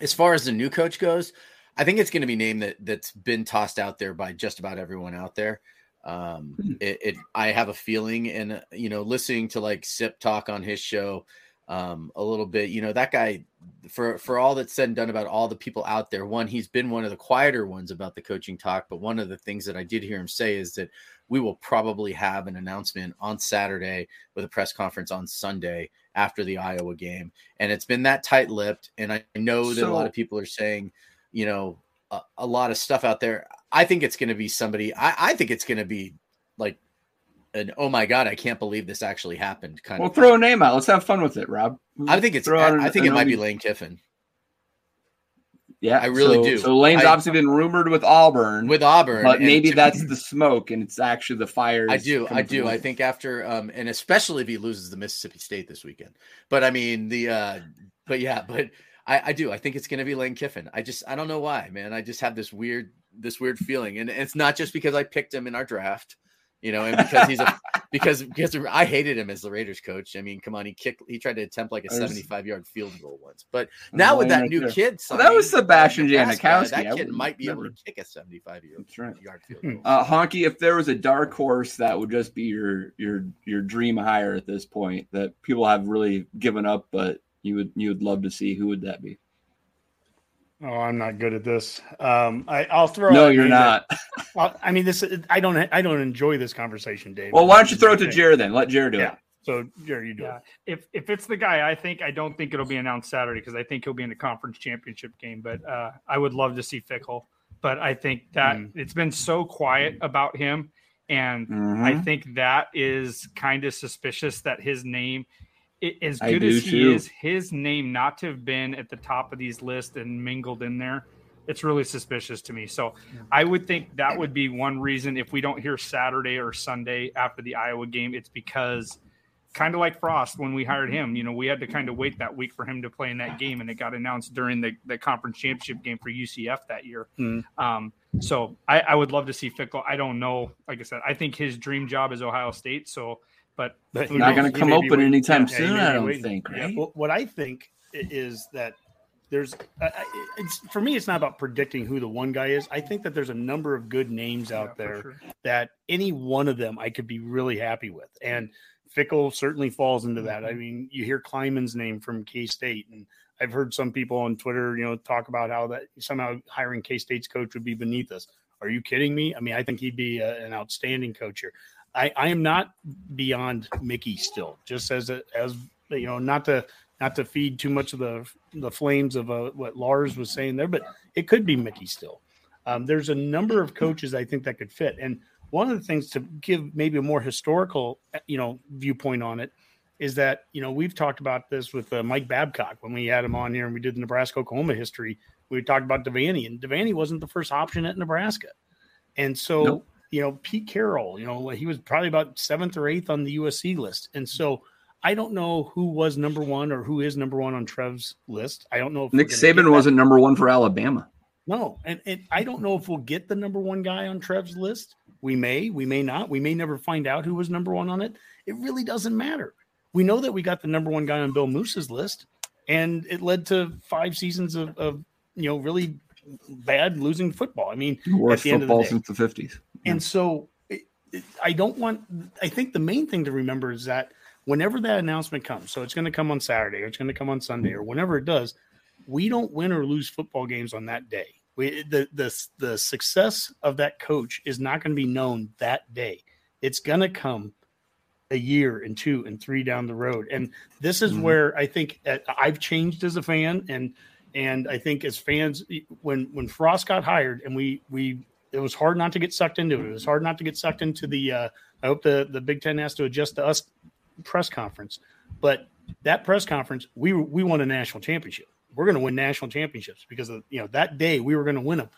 as far as the new coach goes, I think it's going to be named that that's been tossed out there by just about everyone out there. Um, hmm. it, it, I have a feeling, and you know, listening to like Sip talk on his show, um, a little bit. You know, that guy, for for all that's said and done about all the people out there, one, he's been one of the quieter ones about the coaching talk. But one of the things that I did hear him say is that we will probably have an announcement on Saturday with a press conference on Sunday after the Iowa game. And it's been that tight lipped. And I know that so, a lot of people are saying, you know, a, a lot of stuff out there. I think it's going to be somebody, I, I think it's going to be like an oh my god, I can't believe this actually happened. Kind we'll of. We'll throw a name out. Let's have fun with it, Rob. I think it's. I, I think it might be Lane Kiffin. Yeah, I really so, do. So Lane's I, obviously been rumored with Auburn. With Auburn, but maybe that's the smoke, and it's actually the fire. I do, I do. I think after, um, and especially if he loses the Mississippi State this weekend. But I mean the, uh, but yeah, but I, I do. I think it's going to be Lane Kiffin. I just, I don't know why, man. I just have this weird, this weird feeling, and it's not just because I picked him in our draft you know, and because he's a because because I hated him as the Raiders coach. I mean, come on, he kicked he tried to attempt like a 75 yard field goal once. But now with that new kid, well, that was Sebastian Janikowski. That kid might be able to kick a 75 yard, yard field goal. Uh, Honky, if there was a dark horse that would just be your your your dream hire at this point that people have really given up, but you would you would love to see, who would that be? Oh, I'm not good at this. Um, I, will throw. No, you're not. I mean, this. I don't. I don't enjoy this conversation, Dave. Well, why don't you throw it to Jared then? Let Jared do yeah. it. So, Jared, you do yeah. it. If if it's the guy, I think I don't think it'll be announced Saturday because I think he'll be in the conference championship game. But uh, I would love to see Fickell. But I think that mm. it's been so quiet about him, and mm-hmm. I think that is kind of suspicious that his name as good as he too. is, his name not to have been at the top of these lists and mingled in there, it's really suspicious to me. So I would think that would be one reason if we don't hear Saturday or Sunday after the Iowa game, it's because kind of like Frost when we hired him, you know, we had to kind of wait that week for him to play in that game, and it got announced during the, the conference championship game for UCF that year. Mm. Um, so I, I, would love to see Fickell. I don't know. Like I said, I think his dream job is Ohio State. So but, but not going to come open anytime yeah, soon. I don't waiting. think. Right? Yeah, what I think is that there's uh, it's for me it's not about predicting who the one guy is i think that there's a number of good names out yeah, there sure. that any one of them i could be really happy with and Fickell certainly falls into that i mm-hmm. mean you hear klieman's name from k-state and i've heard some people on twitter you know talk about how that somehow hiring k-state's coach would be beneath us are you kidding me i mean i think he'd be a, an outstanding coach here I, I am not beyond Mickey still, just as a, as you know, not to not to feed too much of the the flames of uh, what Lars was saying there, but it could be Mickey still. Um, there's a number of coaches I think that could fit, and one of the things to give maybe a more historical, you know, viewpoint on it is that you know we've talked about this with uh, Mike Babcock when we had him on here and we did the Nebraska Oklahoma history. We talked about Devaney, and Devaney wasn't the first option at Nebraska, and so nope you know, Pete Carroll, you know, he was probably about seventh or eighth on the USC list. And so I don't know who was number one or who is number one on Trev's list. I don't know if Nick Saban wasn't number one for Alabama. No, and, and I don't know if we'll get the number one guy on Trev's list. We may, we may not. We may never find out who was number one on it. It really doesn't matter. We know that we got the number one guy on Bill Moos's list, and it led to five seasons of, of you know really bad losing football. I mean, worst football since the fifties. And so it, it, I don't want, I think the main thing to remember is that whenever that announcement comes, so it's going to come on Saturday or it's going to come on Sunday or whenever it does, we don't win or lose football games on that day. We, the, the, the success of that coach is not going to be known that day. It's going to come a year and two and three down the road. And this is mm-hmm. where I think uh, I've changed as a fan. And, and I think as fans, when, when Frost got hired and we, we it was hard not to get sucked into it. It was hard not to get sucked into the. Uh, I hope the the Big Ten has to adjust to us press conference, but that press conference, we we won a national championship. We're going to win national championships because of you know that day we were going to win them,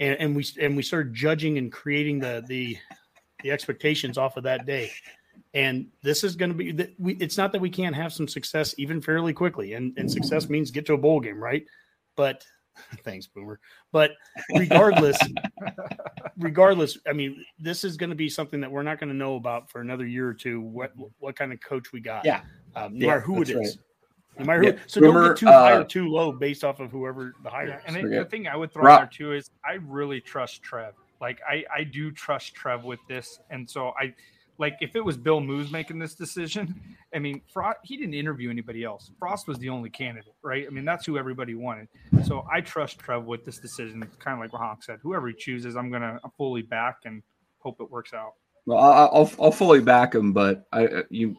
and, and we and we started judging and creating the the the expectations off of that day. And this is going to be that we. It's not that we can't have some success even fairly quickly, and and success means get to a bowl game, right? But Thanks, Boomer. But regardless, regardless, I mean, this is going to be something that we're not going to know about for another year or two. What what kind of coach we got? Yeah. um, no Yeah, matter who it that's is. No matter who. Yeah. So don't get too high uh, or too low based off of whoever the hire Yeah, and it, the thing I would throw Rob- in there too is I really trust Trev. Like I, I do trust Trev with this, and so I, like if it was Bill Moos making this decision, I mean, Frost he didn't interview anybody else. Frost was the only candidate, right? I mean, that's who everybody wanted. So I trust Trev with this decision. It's kind of like what Honk said. Whoever he chooses, I'm gonna fully back and hope it works out. Well, I'll, I'll, I'll fully back him, but I uh, you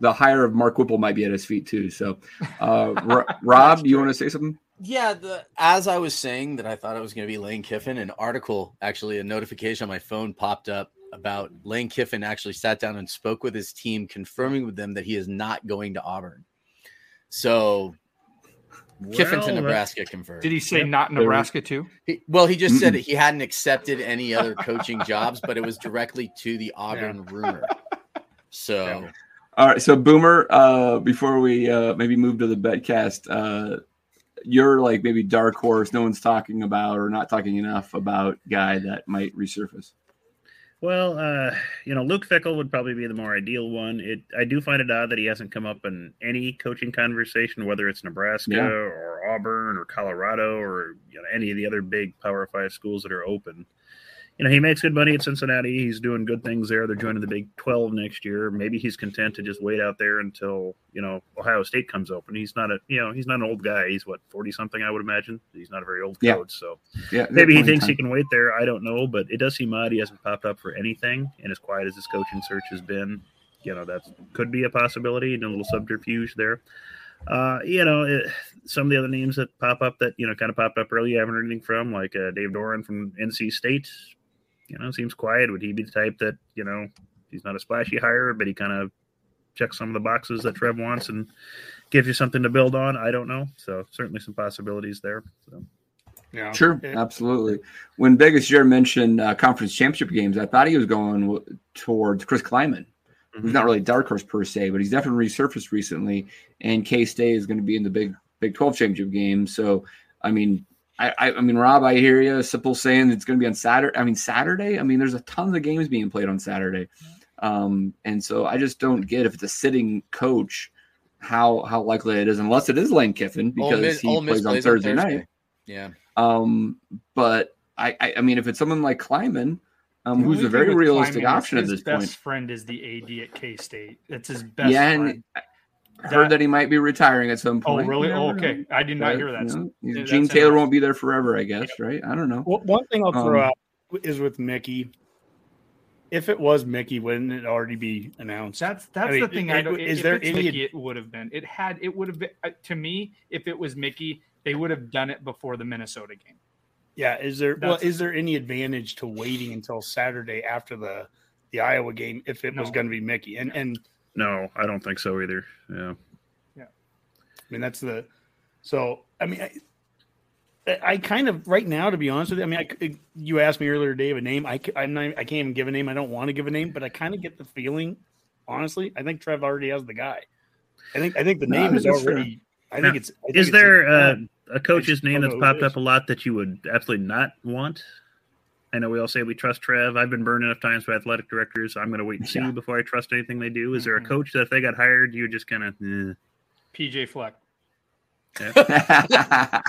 the hire of Mark Whipple might be at his feet too. So, uh, Ro- Rob, you want to say something? Yeah, the as I was saying that I thought it was going to be Lane Kiffin, an article actually a notification on my phone popped up about Lane Kiffin actually sat down and spoke with his team, confirming with them that he is not going to Auburn. So Kiffin to Nebraska confirmed. Did he say not Nebraska too? He- well, he just said that he hadn't accepted any other coaching jobs, but it was directly to the Auburn rumor. So All right, so Boomer, uh, before we uh, maybe move to the betcast, uh, you're like maybe dark horse, no one's talking about or not talking enough about guy that might resurface. Well, uh, you know, Luke Fickell would probably be the more ideal one. It I do find it odd that he hasn't come up in any coaching conversation, whether it's Nebraska Yeah. or Auburn or Colorado or you know any of the other big Power Five schools that are open. You know, he makes good money at Cincinnati. He's doing good things there. They're joining the Big Twelve next year. Maybe he's content to just wait out there until you know Ohio State comes open. He's not a you know he's not an old guy. He's what forty something, I would imagine. He's not a very old Yeah. coach, so Yeah, maybe he thinks he can wait there. I don't know, but it does seem odd he hasn't popped up for anything. And as quiet as his coaching search has been, you know, that could be a possibility and a little subterfuge there. Uh, you know, it, some of the other names that pop up that, you know, kind of popped up early, you haven't heard anything from, like uh, Dave Doeren from NC State. You know, seems quiet. Would he be the type that, you know, he's not a splashy hire, but he kind of checks some of the boxes that Trev wants and gives you something to build on? I don't know. So certainly some possibilities there. So. Yeah. Sure, It- absolutely. When Vegas Jared mentioned uh, conference championship games, I thought he was going w- towards Chris Klieman. He's not really a dark horse per se, but he's definitely resurfaced recently. And K State is going to be in the Big Big Twelve championship game. So, I mean, I, I, I mean, Rob, I hear you. Sipple saying it's going to be on Saturday. I mean, Saturday. I mean, there's a tons of games being played on Saturday, um, and so I just don't get if it's a sitting coach, how how likely it is, unless it is Lane Kiffin because Miss- he Ole Miss plays on plays Thursday night. Yeah. Um, but I, I, I mean, if it's someone like Klieman, um, The who's a very realistic Klieman is option at his this best point. friend is the AD at K State. That's his best yeah, friend. and I heard that he might be retiring at some Oh, point. really? You Oh, never okay. know. I did not But, hear that. you know, Yeah, Gene Taylor won't be there forever, I guess, right? I don't know. Well, one thing I'll throw Um, out is with Mickey. If it was Mickey, wouldn't it already be announced? That's that's I mean, the thing. it- I don't. is if there it's any- Mickey? It would have been. It had. It would have been uh, to me. If it was Mickey, they would have done it before the Minnesota game. Yeah, is there well is there any advantage to waiting until Saturday after the the Iowa game if it was going to be Mickey? And and No, I don't think so either. Yeah. Yeah. I mean that's the so I mean I, I kind of right now to be honest with you I mean I, you asked me earlier Dave a name I I'm not I can't even give a name I don't want to give a name but I kind of get the feeling honestly I think Trev already has the guy I think I think the No, name is that's fair. already I Now, think it's I think Is it's there uh, done. a coach's name that's know who it popped up a lot that you would absolutely not want? I know we all say we trust Trev. I've been burned enough times by athletic directors. I'm going to wait and see Yeah. before I trust anything they do. Is there a Mhm. coach that if they got hired, you just kind of, eh. PJ Fleck.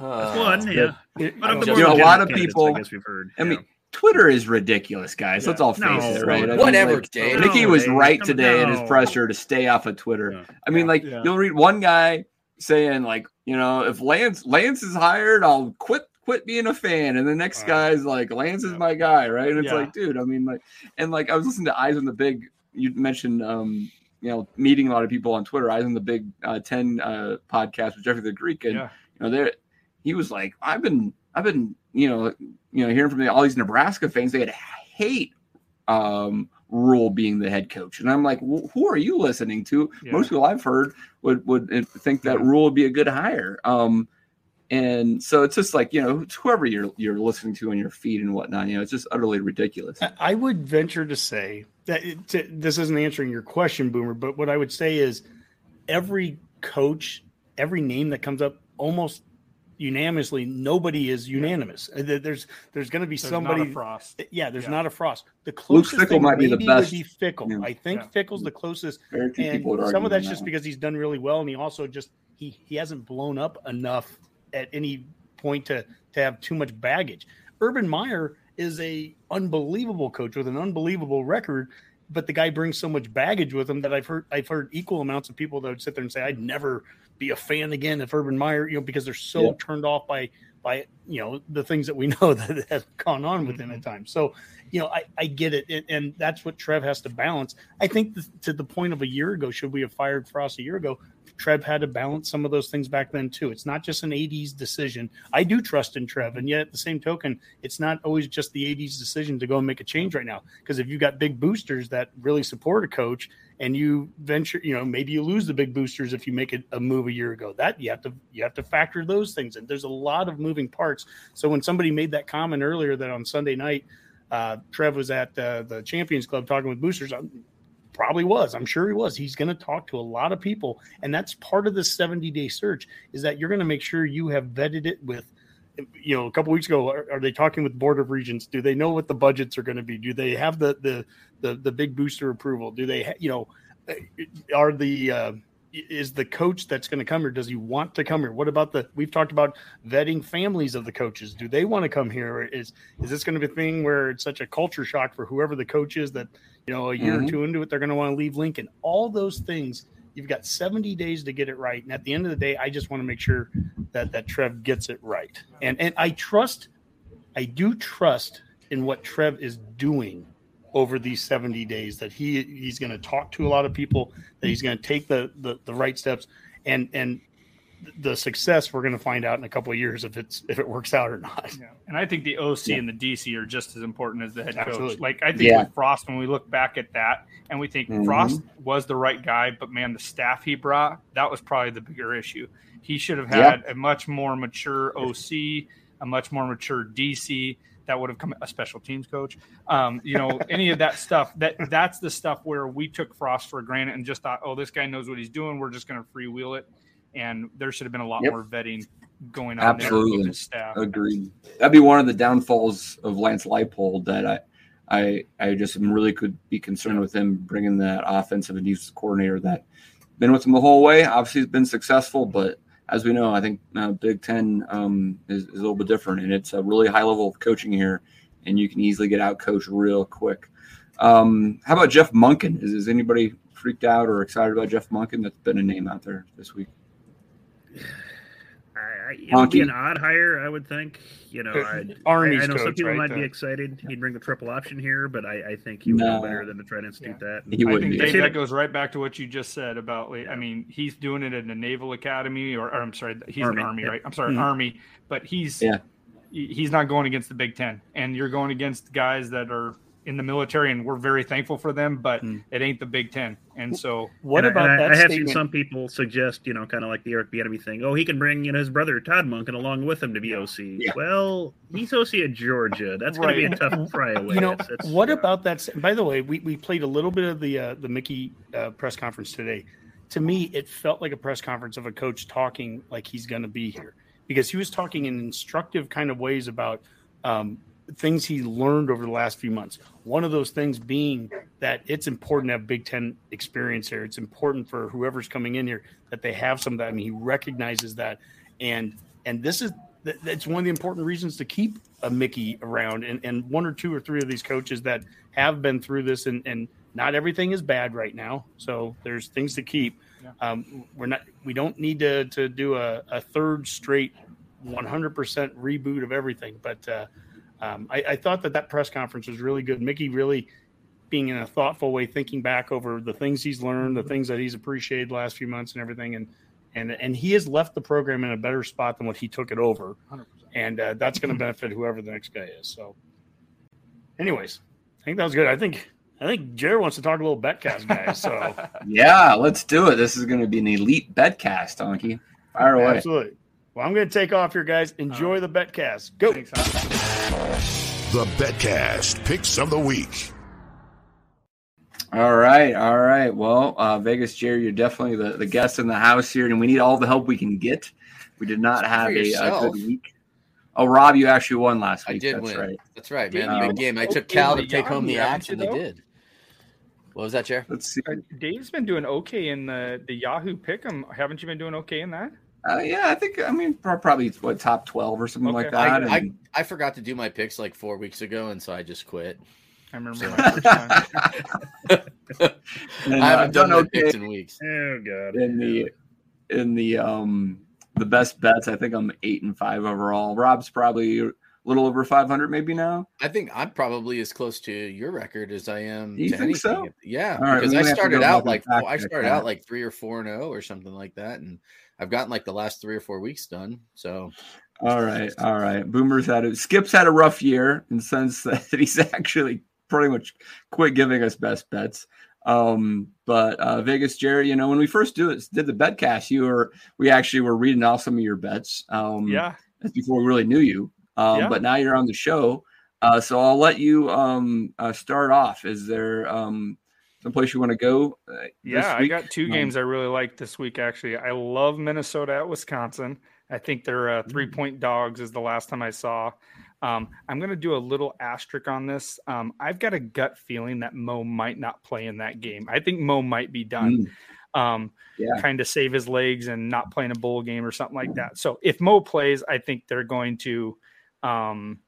Uh, one, yeah. It- But of the You know, a lot of people- I guess we've heard. I yeah. mean, Twitter is ridiculous, guys. Let's all face No, it, right? I mean, Whatever, like, Dave. Mickey No, was right Come today in his pressure to stay off of Twitter. Yeah. I mean, like Yeah. you'll read one guy saying like, you know, if Lance Lance is hired, I'll quit quit being a fan, and the next Right. guy's like, Lance is Yeah. my guy, right? And it's Yeah. like, dude, I mean, like, and like I was listening to Eyes on the Big. You mentioned, um, you know, meeting a lot of people on Twitter. Eyes on the Big uh, Ten uh, podcast with Jeffrey the Greek, and Yeah. you know, there he was like, I've been, I've been, you know, you know, hearing from the, all these Nebraska fans, they had hate um Rhule being the head coach, and I'm like, "Wh- who are you listening to? Yeah. Most people I've heard would would uh, think that. Rhule would be a good hire. Um, and so it's just like you know, it's whoever you're you're listening to on your feed and whatnot, you know, it's just utterly ridiculous. I- I would venture to say that it, to, this isn't answering your question, Boomer, but what I would say is every coach, every name that comes up almost unanimously. Nobody is unanimous. Uh, There's there's going to be There's somebody. not a frost. Yeah, there's Yeah. not a frost. The Luke closest Fickell thing might be the best. would be Fickell. Yeah. I think Yeah. Fickell's the closest, Very few and people would some of that's on just that. because he's done really well, and he also just he he hasn't blown up enough at any point to to have too much baggage. Urban Meyer is a unbelievable coach with an unbelievable record, but the guy brings so much baggage with him that I've heard I've heard equal amounts of people that would sit there and say I'd never be a fan again of Urban Meyer, you know, because they're so Yeah. turned off by by you know the things that we know that have gone on with him at times. So you know, I, I get it, and, and that's what Trev has to balance. I think th- to the point of a year ago, should we have fired Frost a year ago? Trev had to balance some of those things back then too. It's not just an AD's decision. I do trust in Trev, and yet at the same token, it's not always just the AD's decision to go and make a change right now. Because if you've got big boosters that really support a coach, and you venture, you know, maybe you lose the big boosters if you make a, a move a year ago. That you have to you have to factor those things in. There's a lot of moving parts. So when somebody made that comment earlier that on Sunday night, uh, Trev was at uh, the Champions Club talking with boosters. I probably was. I'm sure he was. He's going to talk to a lot of people, and that's part of the 70 day search. Is that you're going to make sure you have vetted it with. You know, a couple weeks ago, are, are they talking with Board of Regents? Do they know what the budgets are going to be? Do they have the the the, the big booster approval? Do they, ha- you know, are the uh, is the coach that's going to come here? Does he want to come here? What about the we've talked about vetting families of the coaches. Do they want to come here? Or is is this going to be a thing where it's such a culture shock for whoever the coach is that you know a year or Mhm. two into it they're going to want to leave lincoln? All those things you've got 70 days to get it right and at the end of the day i just want to make sure that that trev gets it right. And and i trust i do trust in what trev is doing over these 70 days that he he's going to talk to a lot of people that he's going to take the, the the right steps and and the success we're going to find out in a couple of years if it's if it works out or not Yeah. And I think the OC Yeah. and the DC are just as important as the head Absolutely. coach. Like I think Yeah. with Frost, when we look back at that and we think Mhm. Frost was the right guy, but man, the staff he brought, that was probably the bigger issue. He should have Yeah. had a much more mature OC, a much more mature DC that would have come a special teams coach. Um, you know, any of that stuff. That that's the stuff where we took Frost for granted and just thought, oh, this guy knows what he's doing. We're just going to freewheel it. And there should have been a lot Yep. more vetting going on there Absolutely. staff. Agreed. That'd be one of the downfalls of Lance Leipold that I, I, I just am really could be concerned with him bringing that offensive and defensive coordinator that been with him the whole way. Obviously, he's been successful, but as we know, I think uh, Big Ten um, is, is a little bit different, and it's a really high level of coaching here, and you can easily get out coached real quick. Um, how about Jeff Monken? Is, is anybody freaked out or excited about Jeff Monken? That's been a name out there this week. I, I, it would be an odd hire, I would think. You know, I'd, Army's I, I know some people right, might be the- excited. He'd bring the triple option here, but I, I think he would No. know better than to try to institute that. He I think. Dave, that goes right back to what you just said about. Like, I mean, he's doing it in the Naval Academy, or, or I'm sorry, he's Army, an Army, yeah. right? I'm sorry, Mhm. Army, but he's Yeah. he's not going against the Big Ten, and you're going against guys that are in the military, and we're very thankful for them, but Hmm. it ain't the Big Ten, and so what And about I, that I have statement? seen some people suggest, you know, kind of like the Eric Bieniemy thing. Oh, he can bring you know his brother Todd Monken along with him to be OC. Yeah. Well, he's OC at Georgia. That's going to be a tough pry away. you know It's- it's- what yeah. about that by the way we, we played a little bit of the uh, the mickey uh, press conference today to me it felt like a press conference of a coach talking like he's going to be here because he was talking in instructive kind of ways about um, things he learned over the last few months one of those things being that it's important to have big ten experience here it's important for whoever's coming in here that they have some of that I mean he recognizes that and and this is that- that's one of the important reasons to keep a Mickey around and, and one or two or three of these coaches that have been through this and, and not everything is bad right now. So there's things to keep. Um, we're not, we don't need to, to do a, a third straight 100% reboot of everything. But uh, um, I, I thought that that press conference was really good. Mickey really being in a thoughtful way, thinking back over the things he's learned, the things that he's appreciated the last few months and everything. And, and, and he has left the program in a better spot than what he took it over. 100%. And uh, that's going to benefit whoever the next guy is. So, anyways, I think that was good. I think I think Jared wants to talk a little betcast, guys. So Yeah, let's do it. This is going to be an elite betcast, Donkey. Fire away. absolutely. Well, I'm going to take off here, guys. Enjoy the betcast. Go. Thanks, Hal. The Betcast Picks of the Week. All right, all right. Well, uh, Vegas Jerry, you're definitely the, the guest in the house here, and we need all the help we can get. We did not have a, a good week. Oh, Rob, you actually won last week. I week. did That's win. right. That's right, man. you? Big game. I took Okay, Cal to take home the Yahoo, axe, and they did. What was that, Chair? Let's see. Uh, Dave's been doing okay in the the Yahoo Pick'em. Haven't you been doing okay in that? Uh, yeah, I think I mean probably what top twelve or something like that. I, I, and- I forgot to do my picks like four weeks ago, and so I just quit. I remember my first time. and, I uh, haven't done my okay picks in weeks. Oh god. in the in the um the best bets. I think I'm eight and five overall. Rob's probably a little over five hundred maybe now. I think I'm probably as close to your record as I am. You to think so? Yeah, All right, because I may have to started out like and I started out like three or four and zero or something like that, and I've gotten like the last three or four weeks done. So All right, all right. Boomer's had a Skip's had a rough year in the sense that he's actually pretty much quit giving us best bets. Um, but uh, Vegas Jerry, you know, when we first do it, did the betcast, you were we actually were reading off some of your bets. Um, yeah, that's before we really knew you. Um, Yeah. But now you're on the show, uh, so I'll let you um, uh, start off. Is there um, someplace you want to go? Uh, yeah. I got two Um, games I really like this week. Actually, I love Minnesota at Wisconsin. I think they're uh, three point dogs. Is the last time I saw. Um, I'm going to do a little asterisk on this. Um, I've got a gut feeling that Mo might not play in that game. I think Mo might be done. Um, Yeah. kind of save his legs and not playing a bowl game or something like that. So if Mo plays, I think they're going to, um,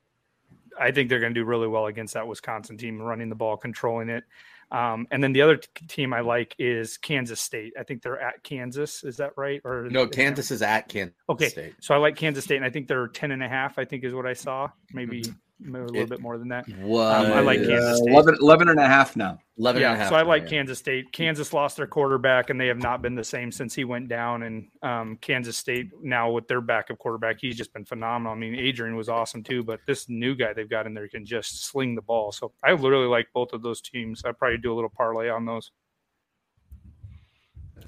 I think they're going to do really well against that Wisconsin team, running the ball, controlling it. Um, and then the other t- team I like is Kansas State. I think they're at Kansas. Is that right? Or no, Kansas is at Kansas Okay, State. so I like Kansas State, and I think they're 10 and a half. I think is what I saw. Maybe, Mm-hmm. Maybe a little It bit more than that. Was Um, I like Kansas Uh, State. 11, 11 and a half now. 11 yeah, and a half. so I like yeah. Kansas State. Kansas lost their quarterback, and they have not been the same since he went down. And um, Kansas State now with their backup quarterback, he's just been phenomenal. I mean, Adrian was awesome too, but this new guy they've got in there can just sling the ball. So I literally like both of those teams. I probably do a little parlay on those.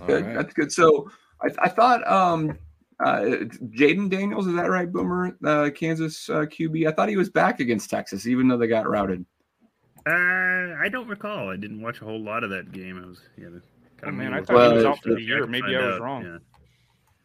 All Good. right. That's good. So I, I thought um, uh, Jalon Daniels is that right? Boomer, uh, Kansas uh, QB. I thought he was back against Texas, even though they got routed. Uh, I don't recall. I didn't watch a whole lot of that game. I was yeah. Kind Oh, man, I with thought he was other out for the year. Maybe I was out, wrong. yeah.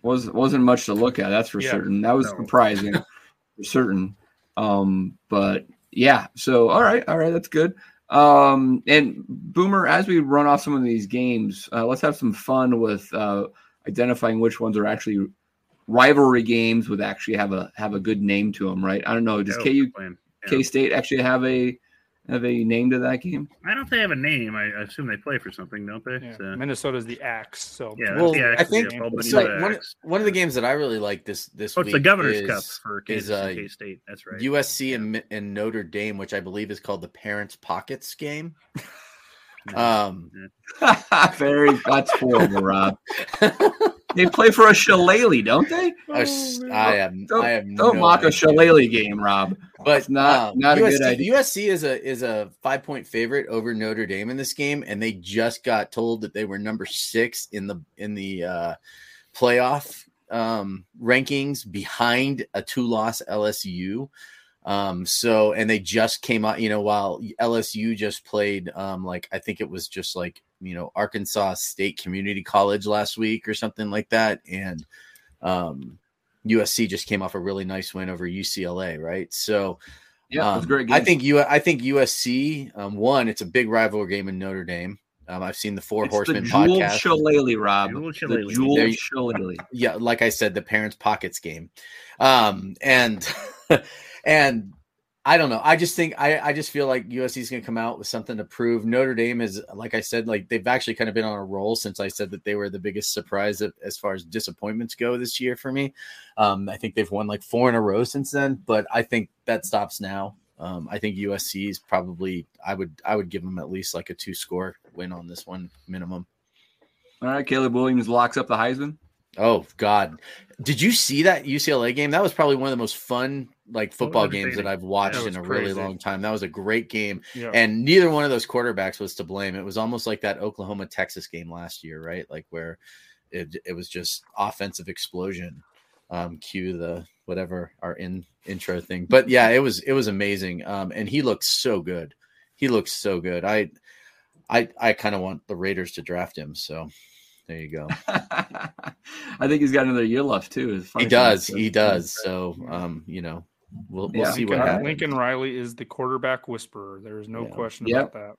was wasn't much to look at. That's for Yeah. certain. That was No. surprising for certain. Um, but yeah. So all right, all right, that's good. Um, and Boomer, as we run off some of these games, uh, let's have some fun with uh, identifying which ones are actually rivalry games would actually have a have a good name to them. Right? I don't know. Does KU we're. Yeah. K State actually have a have a name to that game? I don't know if they have a name. I, I assume they play for something, don't they? Yeah. So, Minnesota's the axe. So yeah, Well, yeah, I think- yeah, So Bucks. one, one of the games that I really like this this oh, it's week the Governor's is, Cup for Kansas is uh, K State. That's right. USC and, and Notre Dame, which I believe is called the Parents Pockets game. Um, Very that's horrible, Rob. They play for a shillelagh, don't they? I, s- I am Don't, I have don't no mock a shillelagh game, Rob. But It's not- um, not a good USC, idea. USC is a is a five point favorite over Notre Dame in this game, and they just got told that they were number six in the in the uh, playoff um, rankings behind a two loss LSU. Um, so and they just came out, you know, while LSU just played um like I think it was just like, you know, Arkansas State Community College last week or something like that. And um USC just came off a really nice win over UCLA, right? So Yeah, it was a um, great game. I think you I think USC um one, it's a big rivalry game in Notre Dame. Um, I've seen the Four it's Horsemen the jeweled podcast. shillelagh, Rob. Jeweled The jeweled There shillelagh. yeah, like I said, the parents' pockets game. Um, and and I don't know. I just think I, I just feel like USC is going to come out with something to prove. Notre Dame is, like I said, like they've actually kind of been on a roll since I said that they were the biggest surprise of, as far as disappointments go this year for me. Um, I think they've won like four in a row since then, but I think that stops now. Um, I think USC is probably I would I would give them at least like a two score win on this one minimum. All right, Caleb Williams locks up the Heisman. Oh God! Did you see that UCLA game? That was probably one of the most fun like football games that. I've watched That in a was really long time. That was a great game, yeah. and neither one of those quarterbacks was to blame. It was almost like that Oklahoma Texas game last year, right? Like where it it was just offensive explosion. Um, cue the whatever our in intro thing, but yeah, it was it was amazing. Um, and he looked so good. He looks so good. I I I kind of want the Raiders to draft him. So There you go. I think he's got another year left too. As He does. He does. So, um, you know, we'll we'll Yeah. see what Lincoln, happens. Lincoln Riley is the quarterback whisperer. There's no Yeah. question Yep. about that.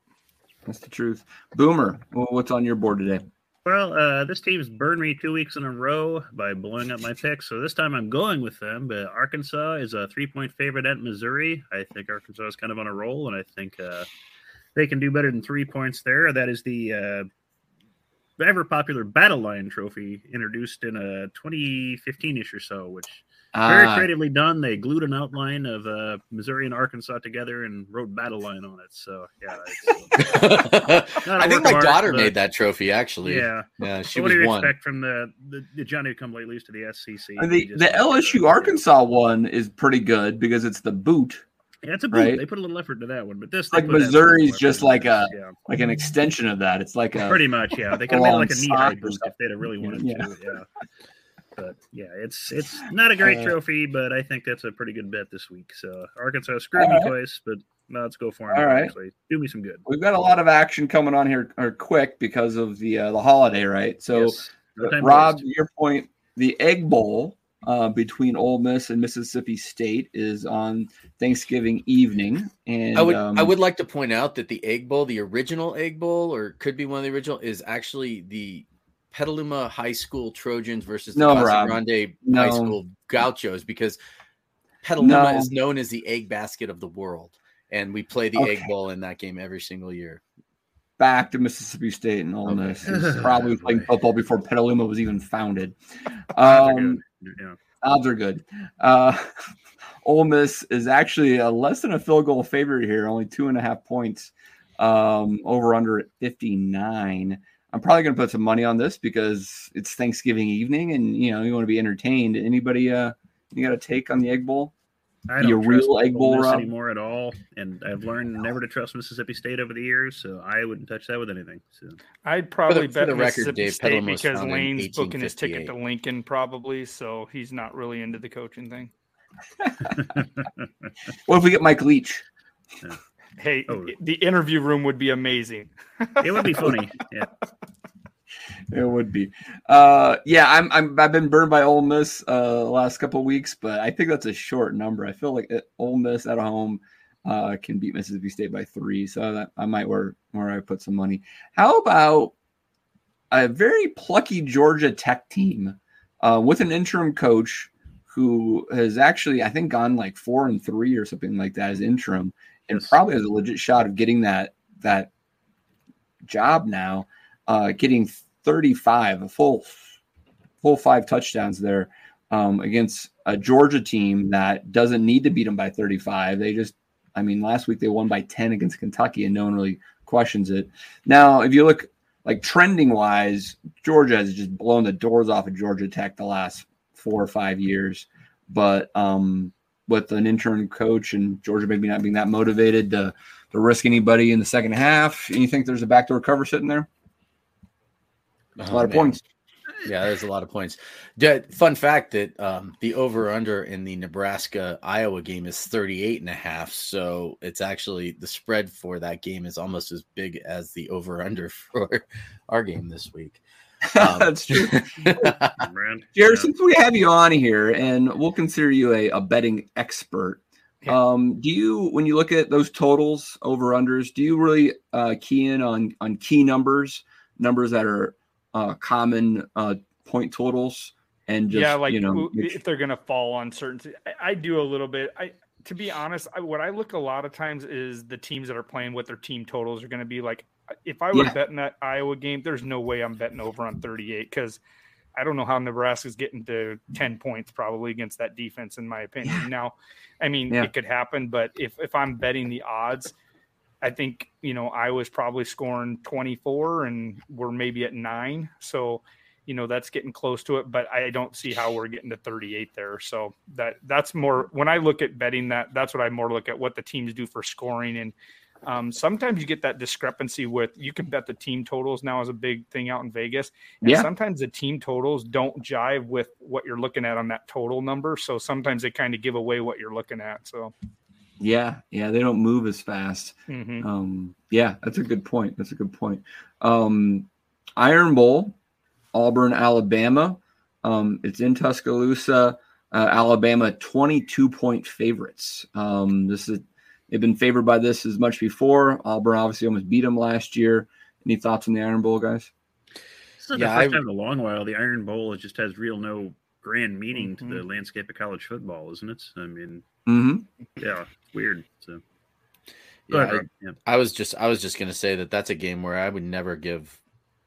That's the truth. Boomer, what's on your board today? Well, uh, this team's burned me two weeks in a row by blowing up my picks. So this time I'm going with them. But Arkansas is a three point favorite at Missouri. I think Arkansas is kind of on a roll, and I think uh, they can do better than three points there. That is the uh, ever popular Battle Line Trophy introduced in a 2015 ish or so, which very Ah, creatively done. They glued an outline of uh, Missouri and Arkansas together and wrote Battle Line on it. So yeah, it's, Not a I think my art, daughter but- made that trophy actually. yeah. Yeah, she So what was do you one. expect from the, the, the Johnny come lately to the SEC? and the the LSU Arkansas one is pretty good because it's the boot, Yeah, it's a boot. right? They put a little effort into that one, but this Like they put absolutely Missouri's just like a- yeah, like an extension of that. It's like a pretty much. Yeah, they could have made it like a knee high if they'd have really wanted Yeah. to. Yeah. But yeah, it's it's not a great Uh, trophy, but I think that's a pretty good bet this week. So Arkansas screwed me right. twice, but no, let's go for it. All right. Actually, do me some good. We've got a lot of action coming on here, or quick because of the uh, the holiday, right? So, Yes. No to Rob, waste. your point, the Egg Bowl uh, between Ole Miss and Mississippi State is on Thanksgiving evening, and I would um, I would like to point out that the Egg Bowl, the original Egg Bowl, or could be one of the original, is actually the Petaluma High School Trojans versus the No, Casa Rob. Grande No. High School Gauchos because Petaluma No. is known as the egg basket of the world. And we play the Egg Bowl in that game every single year. Back to Mississippi State and Ole Okay. Miss. Who's probably playing football before Petaluma was even founded. Odds are Um, good. Yeah. odds are good. Uh, Ole Miss is actually a less than a field goal favorite here, only two and a half points. Um, over under at 59. I'm probably going to put some money on this because it's Thanksgiving evening and you know you want to be entertained. Anybody uh you got a take on the Egg Bowl? I don't trust real Egg Ole Bowl, Miss Rob? anymore at all, and I've learned never to trust Mississippi State over the years. So I wouldn't touch that with anything. So I'd probably for bet the record, Mississippi Dave State Petaluma because Lane's booking his ticket to Lincoln, probably, so he's not really into the coaching thing. What if we get Mike Leach? Hey, Oh. the interview room would be amazing. it would be funny. Yeah. It would be. Uh, yeah, I'm, I'm I've been burned by Ole Miss uh, the last couple of weeks, but I think that's a short number. I feel like it, Ole Miss at home uh, can beat Mississippi State by three, so that I might where where I put some money. How about a very plucky Georgia Tech team uh, with an interim coach who has actually I think gone like four and three or something like that as interim, and probably has a legit shot of getting that that job now, uh, getting 35, a full full five touchdowns there um, against a Georgia team that doesn't need to beat them by 35. They just, I mean, last week they won by 10 against Kentucky, and no one really questions it. Now, if you look like trending wise, Georgia has just blown the doors off of Georgia Tech the last four or five years, but um, with an intern coach and Georgia maybe not being that motivated to to risk anybody in the second half, you think there's a backdoor cover sitting there? A lot of Oh, man. points. Yeah, there's a lot of points. Yeah, fun fact that um, the over under in the Nebraska Iowa game is 38 and a half. So it's actually the spread for that game is almost as big as the over under for our game this week. Um, That's true. Jared, Yeah. since we have you on here and we'll consider you a, a betting expert, Yeah. um, do you, when you look at those totals, over unders, do you really uh, key in on on key numbers, numbers that are uh, common uh, point totals, and just yeah, like you know, if they're gonna fall on certain. I, I do a little bit. I to be honest, I, what I look a lot of times is the teams that are playing what their team totals are going to be. Like, if I were Yeah. betting that Iowa game, there's no way I'm betting over on 38 because I don't know how Nebraska's getting to 10 points probably against that defense, in my opinion. Now, I mean, Yeah. it could happen, but if if I'm betting the odds. I think you know Iowa's probably scoring 24, and we're maybe at nine. So, you know that's getting close to it, but I don't see how we're getting to 38 there. So that that's more when I look at betting that that's what I more look at what the teams do for scoring and um, sometimes you get that discrepancy with you can bet the team totals now is a big thing out in Vegas. And Yeah. sometimes the team totals don't jive with what you're looking at on that total number. So sometimes they kind of give away what you're looking at. So yeah, yeah, they don't move as fast. mhm. Um, yeah, that's a good point. That's a good point. Um, Iron Bowl, Auburn, Alabama. Um, it's in Tuscaloosa. Uh, Alabama, 22 point favorites. Um, this is they've been favored by this as much before. Auburn obviously almost beat them last year. Any thoughts on the Iron Bowl, guys? This is Yeah, the first I- time in a long while the Iron Bowl it just has real no grand meaning to the Mhm. landscape of college football, isn't it? I mean, Mm-hmm. yeah, weird. So Yeah, ahead, I- Yeah. I was just I was just gonna say that that's a game where I would never give.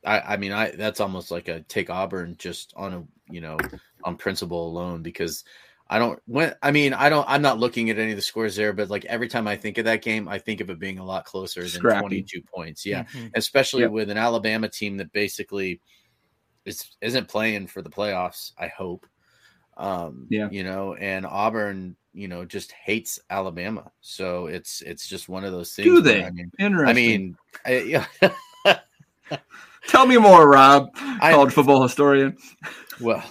I I mean I that's almost like a take Auburn just on a you know on principle alone because I don't when I mean I don't I'm not looking at any of the scores there but like every time I think of that game I think of it being a lot closer than Scrappy. 22 points yeah Mhm. especially Yep. with an Alabama team that basically is isn't playing for the playoffs I hope um Yeah. you know and Auburn you know just hates Alabama so it's it's just one of those things Do where, they? I mean Interesting. I mean, I, yeah. tell me more, Rob, I- college football historian. well,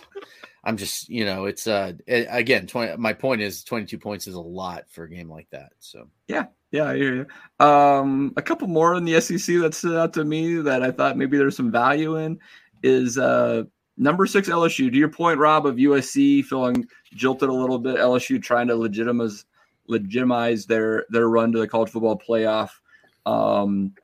I'm just, you know, it's uh again, 20 my point is 22 points is a lot for a game like that. So, yeah, Yeah, I hear you. Um, a couple more in the SEC that stood out to me that I thought maybe there's some value in is uh, number six LSU. To your point, Rob, of USC feeling jilted a little bit. LSU trying to legitimize legitimize their their run to the college football playoff um,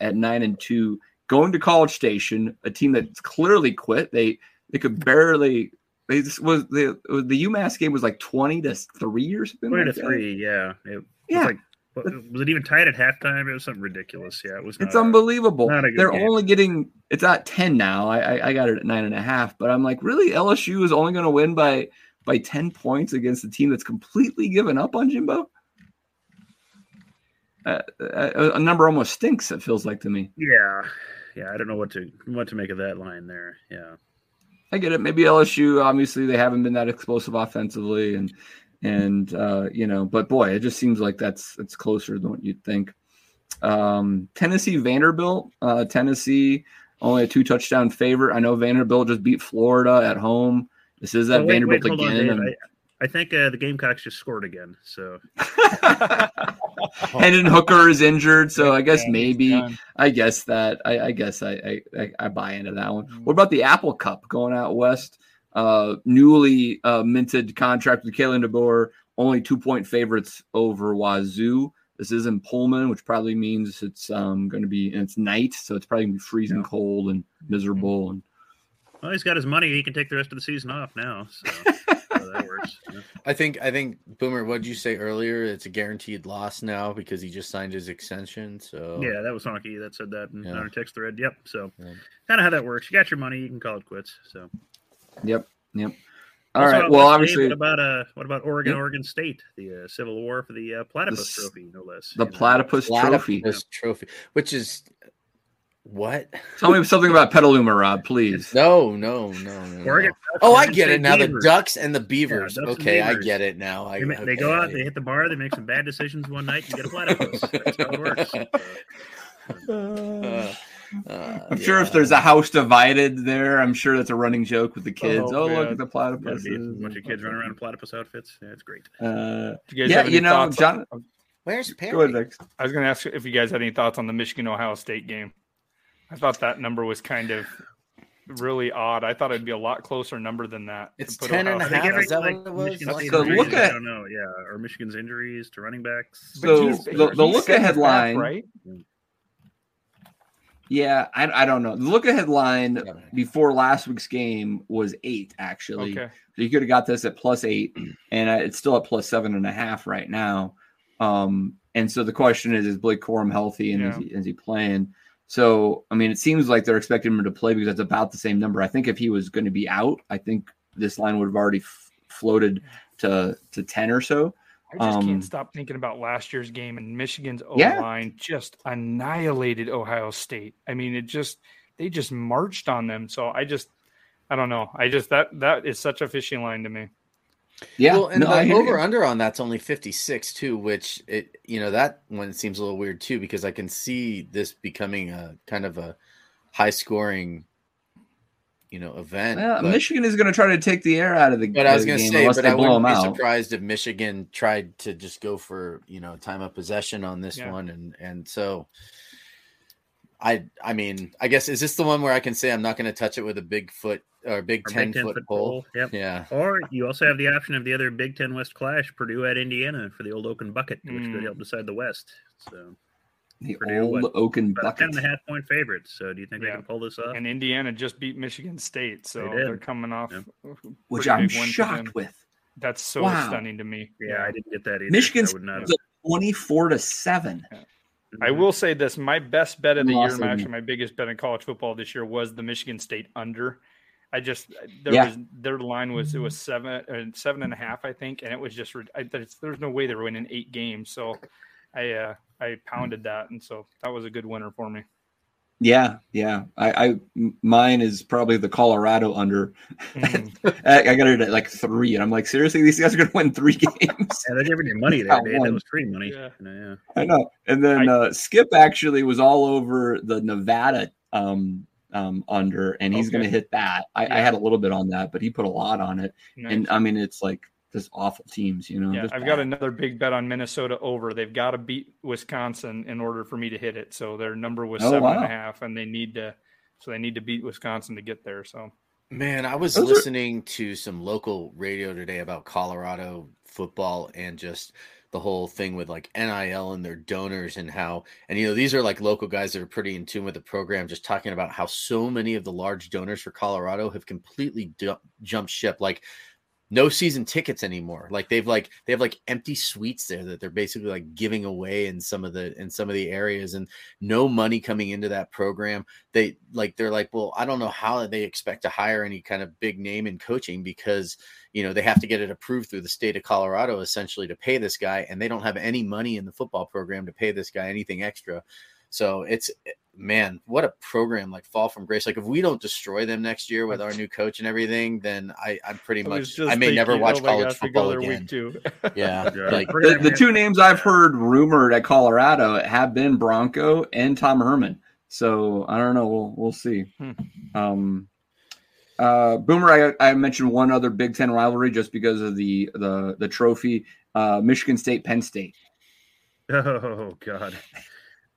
at nine and two, going to College Station, a team that's clearly quit. They they could barely. They just was the the UMass game was like twenty to three or something. Twenty like to that. three, yeah. It Yeah. like was it even tied at halftime? It was something ridiculous. Yeah, it was. It's unbelievable. not a good They're game. only getting it's at ten now. I, I I got it at nine and a half, but I'm like, really, LSU is only going to win by by ten points against a team that's completely given up on Jimbo. Uh, a, a number almost stinks. It feels like to me. Yeah, yeah. I don't know what to what to make of that line there. Yeah. I get it. Maybe LSU. Obviously, they haven't been that explosive offensively, and and uh, you know, but boy, it just seems like that's it's closer than what you'd think. Um, Tennessee Vanderbilt. Uh, Tennessee only a two touchdown favorite. I know Vanderbilt just beat Florida at home. This is at Oh, wait, Vanderbilt wait, hold on, again. And- I, I think uh, the Gamecocks just scored again. So Hendon Hooker is injured, so I guess maybe. I guess that I, I guess I, I I I buy into that one. Mm-hmm. What about the Apple Cup going out west? Uh, newly uh, minted contract with Kalen DeBoer, only two point favorites over Wazoo. This is in Pullman, which probably means it's um, going to be and it's night, so it's probably going to be freezing cold and miserable. And well, he's got his money. He can take the rest of the season off now. So, so that works. Yeah. I think I think Boomer, what did you say earlier? It's a guaranteed loss now because he just signed his extension. So Yeah, that was Honky that said that in Yeah. our text thread. Yep. So Yeah. kind of how that works. You got your money, you can call it quits. So yep, yep. All Also, right. Well, obviously, what about uh, what about Oregon, Yep. Oregon State, the uh, Civil War for the uh, Platypus s- Trophy, no less. the you know? Platypus Trophy. Platypus trophy, which is what? Tell me something about Petaluma, Rob, please. No, no, no, no. Oregon. no. Oh, I get it State now. The Ducks and the Beavers. Ducks and okay, I Beavers. get it now. I, They, ma- they go out, they hit the bar, they make some bad decisions one night, you get a platypus. That's how it works. Uh, uh, I'm sure if there's a house divided there, I'm sure that's a running joke with the kids. Oh, Oh, look at the platypus. be a bunch of kids running around in platypus outfits. Yeah, it's great. Uh, you guys yeah, you know, thoughts John. on- Where's Perry? Go ahead, Vex. I was going to ask if you guys had any thoughts on the Michigan Ohio State game. I thought that number was kind of really odd. I thought it'd be a lot closer number than that. to It's put 10 and a half. Every- Is that like, what it was? Michigan's Like- So injuries, look I at- don't know, yeah, or Michigan's injuries to running backs. But So he's- the- the look setting ahead it back, line- right? Yeah, I, I don't know. The look ahead line Seven. before last week's game was eight, actually. Okay. So you could have got this at plus eight, and uh, it's still at plus seven and a half right now. Um, and so the question is, is Blake Corum healthy and is, he, is he playing? So, I mean, it seems like they're expecting him to play because that's about the same number. I think if he was going to be out, I think this line would have already f- floated to to ten or so. I just Um, can't stop thinking about last year's game and Michigan's O Yeah. line just annihilated Ohio State. I mean, it just they just marched on them. So I just I don't know. I just that that is such a fishing line to me. Yeah, Well, and no, I the hear you. over under on that's only 56 too, which it you know that one seems a little weird too because I can see this becoming a kind of a high scoring you know event. Yeah, but, Michigan is going to try to take the air out of the, but I was going to say, but I wouldn't be out. surprised if Michigan tried to just go for you know time of possession on this Yeah. one, and and so I I mean, I guess is this the one where I can say I'm not going to touch it with a big foot or big Or ten Big Ten foot foot pole? pole, yep. Yeah. Or you also have the option of the other Big Ten West clash, Purdue at Indiana for the old Oaken bucket, which could Mm. help decide the West. So The Purdue, old what, Oaken about bucket. and a half point favorites. So do you think Yeah. they can pull this off? And Indiana just beat Michigan State, so they they're coming off. Yeah. Which I'm big win for them. shocked with. That's so Wow. stunning to me. yeah, I didn't get that either. Michigan I would not have. State's a 24 to 7. I will say this: my best bet of the year, Lost my, them. actually my biggest bet in college football this year was the Michigan State under. I just there Yeah. was their line was it was seven uh, seven and a half, I think, and it was just I, there's, there's no way they were winning eight games. So I uh, I pounded that, and so that was a good winner for me. Yeah, yeah. I mine is probably the Colorado under. Mhm. I, I got it at like three, and I'm like, seriously, these guys are going to win three games. Yeah, they're giving you money there, Got Dave. That one. was free money. Yeah. Yeah. I know. And then uh, Skip actually was all over the Nevada um, um, under, and he's going to hit that. I, I had a little bit on that, but he put a lot on it. And I mean, it's like just awful teams, you know. Yeah, I've got another big bet on Minnesota over. They've got to beat Wisconsin in order for me to hit it. So their number was Oh, seven and a half, and they need to, so they need to beat Wisconsin to get there. So Man, I was Those are- listening to some local radio today about Colorado football and just the whole thing with like NIL and their donors and how, and you know, these are like local guys that are pretty in tune with the program, just talking about how so many of the large donors for Colorado have completely du- jumped ship. Like, no season tickets anymore. Like they've like they have like empty suites there that they're basically like giving away in some of the in some of the areas and no money coming into that program. They like they're like, well, I don't know how they expect to hire any kind of big name in coaching because you know they have to get it approved through the state of Colorado essentially to pay this guy, and they don't have any money in the football program to pay this guy anything extra. So it's man, what a program like fall from grace. Like if we don't destroy them next year with our new coach and everything, then I, I'm pretty I much I may never watch oh college gosh, football again. Week two. Yeah, Yeah. like The, the two names I've heard rumored at Colorado have been Bronco and Tom Herman. So I don't know. We'll we'll see. Hmm. Um, uh, Boomer, I, I mentioned one other Big Ten rivalry just because of the the the trophy. Uh, Michigan State, Penn State. Oh God,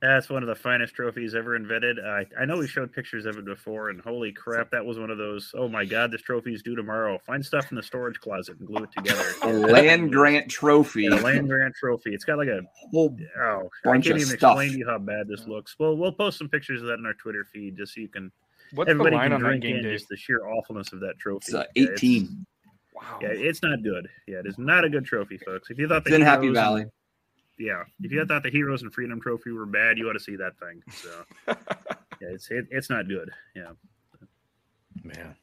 that's one of the finest trophies ever invented. I I know we showed pictures of it before, and holy crap, that was one of those. Oh my God, this trophy is due tomorrow. Find stuff in the storage closet and glue it together. A land grant trophy. Yeah, land grant trophy. It's got like a Whole oh, I can't of even stuff. explain to you how bad this looks. Well, we'll post some pictures of that in our Twitter feed just so you can What's the line can on that drink game in day? just the sheer awfulness of that trophy. It's uh, Yeah, 18. Wow. Yeah, it's not good. Yeah, it is not a good trophy, folks. If you thought the It's in Happy Valley. and- yeah, if you thought the Heroes and Freedom Trophy were bad, you ought to see that thing. So, yeah, it's it, it's not good. Yeah. man.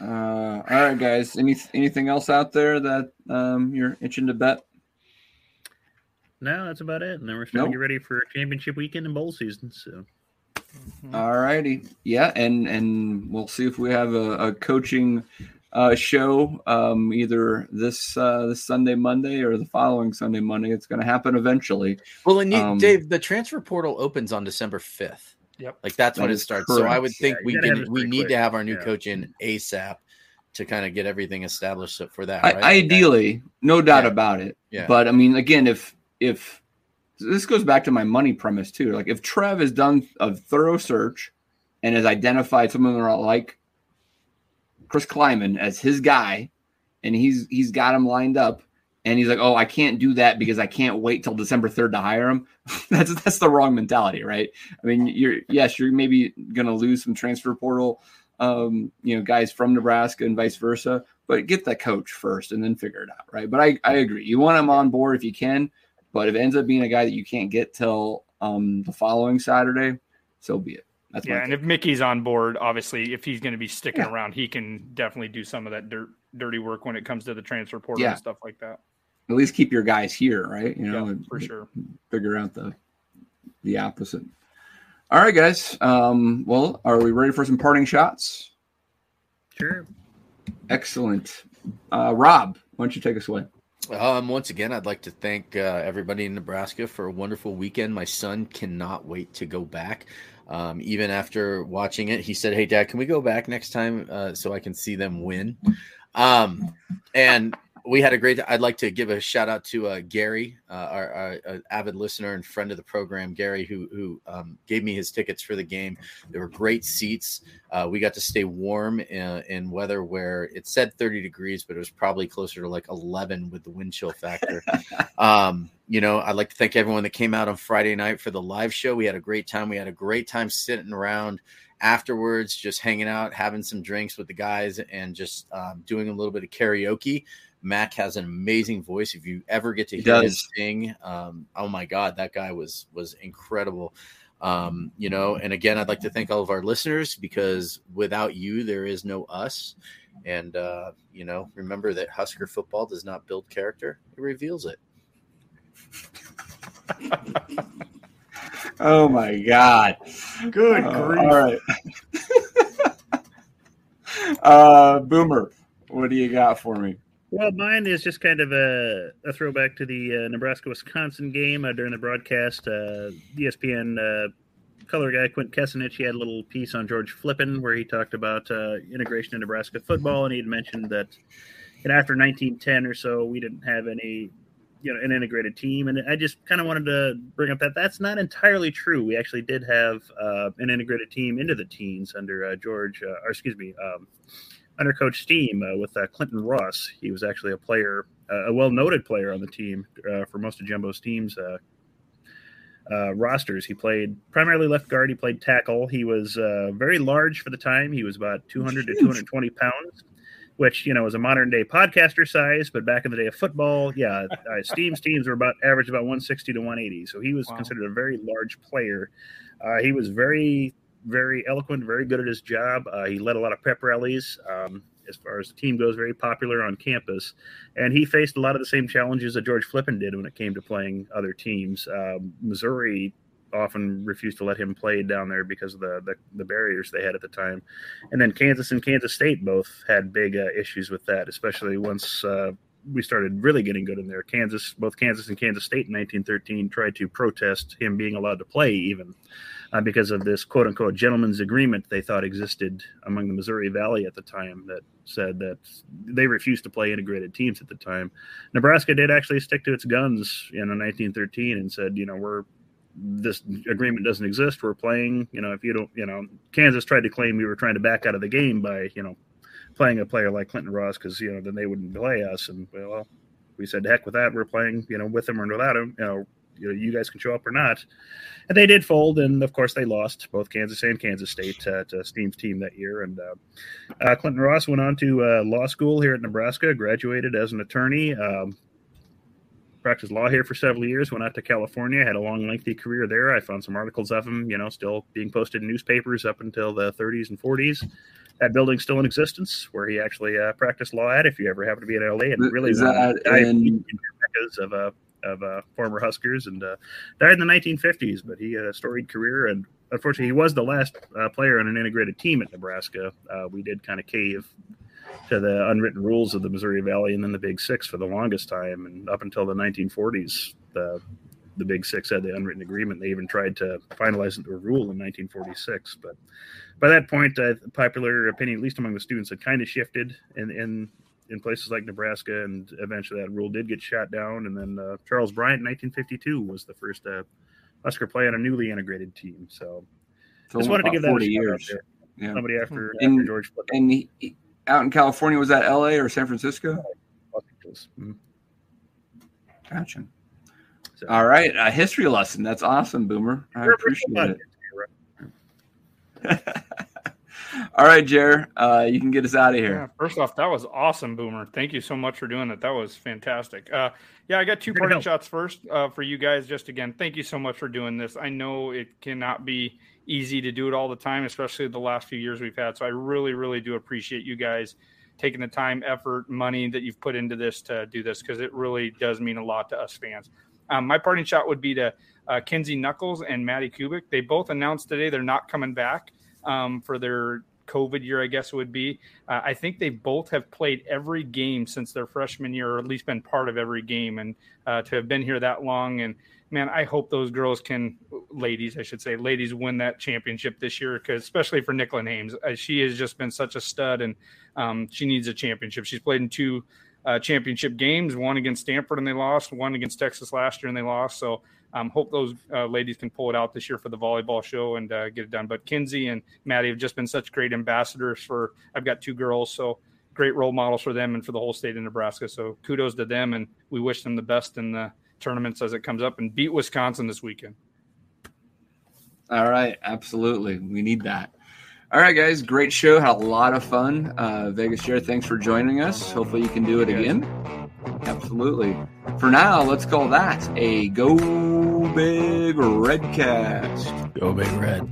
Uh, all right, guys. Any anything else out there that um, you're itching to bet? No, that's about it. And then we're starting Nope. to get ready for championship weekend and bowl season. So, All righty. Yeah, and and we'll see if we have a, a coaching uh, show um, either this uh, this Sunday, Monday, or the following Sunday, Monday. It's going to happen eventually. Well, and you, Um, Dave, the transfer portal opens on December fifth. Yep. Like that's when it it is starts. So I would think Yeah, we can we need quick. to have our new Yeah. coach in ASAP to kind of get everything established for that. I, right? ideally, no doubt Yeah. about it. Yeah. But I mean, again, if if this goes back to my money premise too, like if Trev has done a thorough search and has identified someone that are like Chris Klieman as his guy, and he's he's got him lined up, and he's like, oh, I can't do that because I can't wait till December third to hire him. that's that's the wrong mentality, right? I mean, you're yes, you're maybe gonna lose some transfer portal, um, you know, guys from Nebraska and vice versa, but get that coach first and then figure it out, right? But I I agree, you want him on board if you can, but if it ends up being a guy that you can't get till um the following Saturday, so be it. That's Yeah, and if Mickey's on board, obviously, if he's going to be sticking Yeah. around, he can definitely do some of that dirt, dirty work when it comes to the transfer portal Yeah. and stuff like that. at least keep your guys here, right? You know, yeah, for sure. figure out the the opposite. All right, guys. Um, well, are we ready for some parting shots? sure. Excellent. Uh, Rob, why don't you take us away? Um, once again, I'd like to thank uh, everybody in Nebraska for a wonderful weekend. My son cannot wait to go back. Um, even after watching it, he said, "Hey, Dad, can we go back next time uh, so I can see them win?" Um, and we had a great. I'd like to give a shout out to uh, Gary, uh, our, our, our, avid listener and friend of the program, Gary, who who um, gave me his tickets for the game. There were great seats. Uh, we got to stay warm in, in, weather where it said 30 degrees, but it was probably closer to like 11 with the wind chill factor. um, you know, I'd like to thank everyone that came out on Friday night for the live show. We had a great time. We had a great time sitting around afterwards, just hanging out, having some drinks with the guys, and just um, doing a little bit of karaoke. Mac has an amazing voice. If you ever get to hear him sing, um, oh my God, that guy was was incredible. Um, you know, and again, I'd like to thank all of our listeners because without you, there is no us. And uh, you know, remember that Husker football does not build character; it reveals it. oh my God! Good uh, grief! All right, uh, Boomer, what do you got for me? Well, mine is just kind of a, a throwback to the uh, Nebraska Wisconsin game uh, during the broadcast. Uh, ESPN uh, color guy Quint Kessenich, he had a little piece on George Flippin where he talked about uh, integration in Nebraska football, and he had mentioned that and after 1910 or so, we didn't have any, you know, an integrated team. And I just kind of wanted to bring up that that's not entirely true. We actually did have uh, an integrated team into the teens under George, or excuse me. Um, under Coach Stiehm uh, with uh, Clinton Ross. He was actually a player, uh, a well noted player on the team uh, for most of Jumbo's teams. Uh, uh, rosters. He played primarily left guard. He played tackle. He was very large for the time. He was about 200 to 220 pounds, which you know is a modern day podcaster size. But back in the day of football, yeah, Stiehm's teams were about average about 160 to 180. So he was wow. considered a very large player. he was very very eloquent, very good at his job. Uh, he led a lot of pep rallies. Um, as far as the team goes, very popular on campus, and he faced a lot of the same challenges that George Flippin did when it came to playing other teams. Um, Missouri often refused to let him play down there because of the, the, the barriers they had at the time, and then Kansas and Kansas State both had big uh, issues with that, especially once. Uh, we started really getting good in there. Kansas, both Kansas and Kansas State in 1913 tried to protest him being allowed to play, even uh, because of this quote unquote gentleman's agreement they thought existed among the Missouri Valley at the time that said that they refused to play integrated teams at the time. Nebraska did actually stick to its guns in 1913 and said, you know, we're this agreement doesn't exist. We're playing, you know, if you don't, you know, Kansas tried to claim we were trying to back out of the game by, you know, playing a player like Clinton Ross because, you know, then they wouldn't play us. And, well, we said, heck with that. We're playing, you know, with him or without him. You know, you know, you guys can show up or not. And they did fold, and of course they lost both Kansas and Kansas State uh, to Stiehm's team that year. And uh, uh, Clinton Ross went on to uh, law school here at Nebraska, graduated as an attorney. Um, practiced law here for several years. Went out to California, had a long, lengthy career there. I found some articles of him, you know, still being posted in newspapers up until the 30s and 40s. That building's still in existence, where he actually uh, practiced law at. If you ever happen to be in LA, and really is that in, of uh, of uh, former Huskers and uh, died in the 1950s. But he had a storied career, and unfortunately, he was the last uh, player on an integrated team at Nebraska. Uh, we did kind of cave to the unwritten rules of the Missouri Valley and then the Big Six for the longest time, and up until the 1940s, the the Big Six had the unwritten agreement. They even tried to finalize a rule in 1946, but by that point, uh, popular opinion, at least among the students, had kind of shifted in, in in places like Nebraska, and eventually that rule did get shot down. And then uh, Charles Bryant, in 1952, was the first uh, Husker play on a newly integrated team. So, so just wanted to give that 40 years. Yeah. Somebody after, and, after George. Flippin. And he, out in California, was that L.A. or San Francisco? Mm-hmm. Gotcha. So, All right, a history lesson. That's awesome, Boomer. I appreciate it. All right, Jer, uh, you can get us out of here. Yeah, first off, that was awesome, Boomer. Thank you so much for doing that. That was fantastic. Uh, yeah, I got two parting shots first uh, for you guys. Just again, thank you so much for doing this. I know it cannot be easy to do it all the time, especially the last few years we've had. So I really, really do appreciate you guys taking the time, effort, money that you've put into this to do this because it really does mean a lot to us fans. Um, my parting shot would be to uh, Kenzie Knuckles and Madi Kubik. They both announced today they're not coming back um, for their COVID year, I guess it would be. Uh, I think they both have played every game since their freshman year, or at least been part of every game. And uh, to have been here that long, and man, I hope those girls can, ladies, I should say, ladies, win that championship this year. Because especially for Nicklin Hames, uh, she has just been such a stud, and um, she needs a championship. She's played in two uh, championship games. One against Stanford and they lost. One against Texas last year and they lost. So um, hope those uh, ladies can pull it out this year for the volleyball show and uh, get it done. But Kenzie and Madi have just been such great ambassadors for. I've got two girls, so great role models for them and for the whole state of Nebraska. So kudos to them, and we wish them the best in the tournaments as it comes up and beat Wisconsin this weekend. All right, absolutely, we need that. All right, guys, great show. Had a lot of fun. Uh, Vegas Jer, thanks for joining us. Hopefully, you can do it again. Absolutely. For now, let's call that a Go Big Redcast. Go Big Red.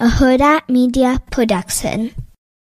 A Hurrdat Media Production.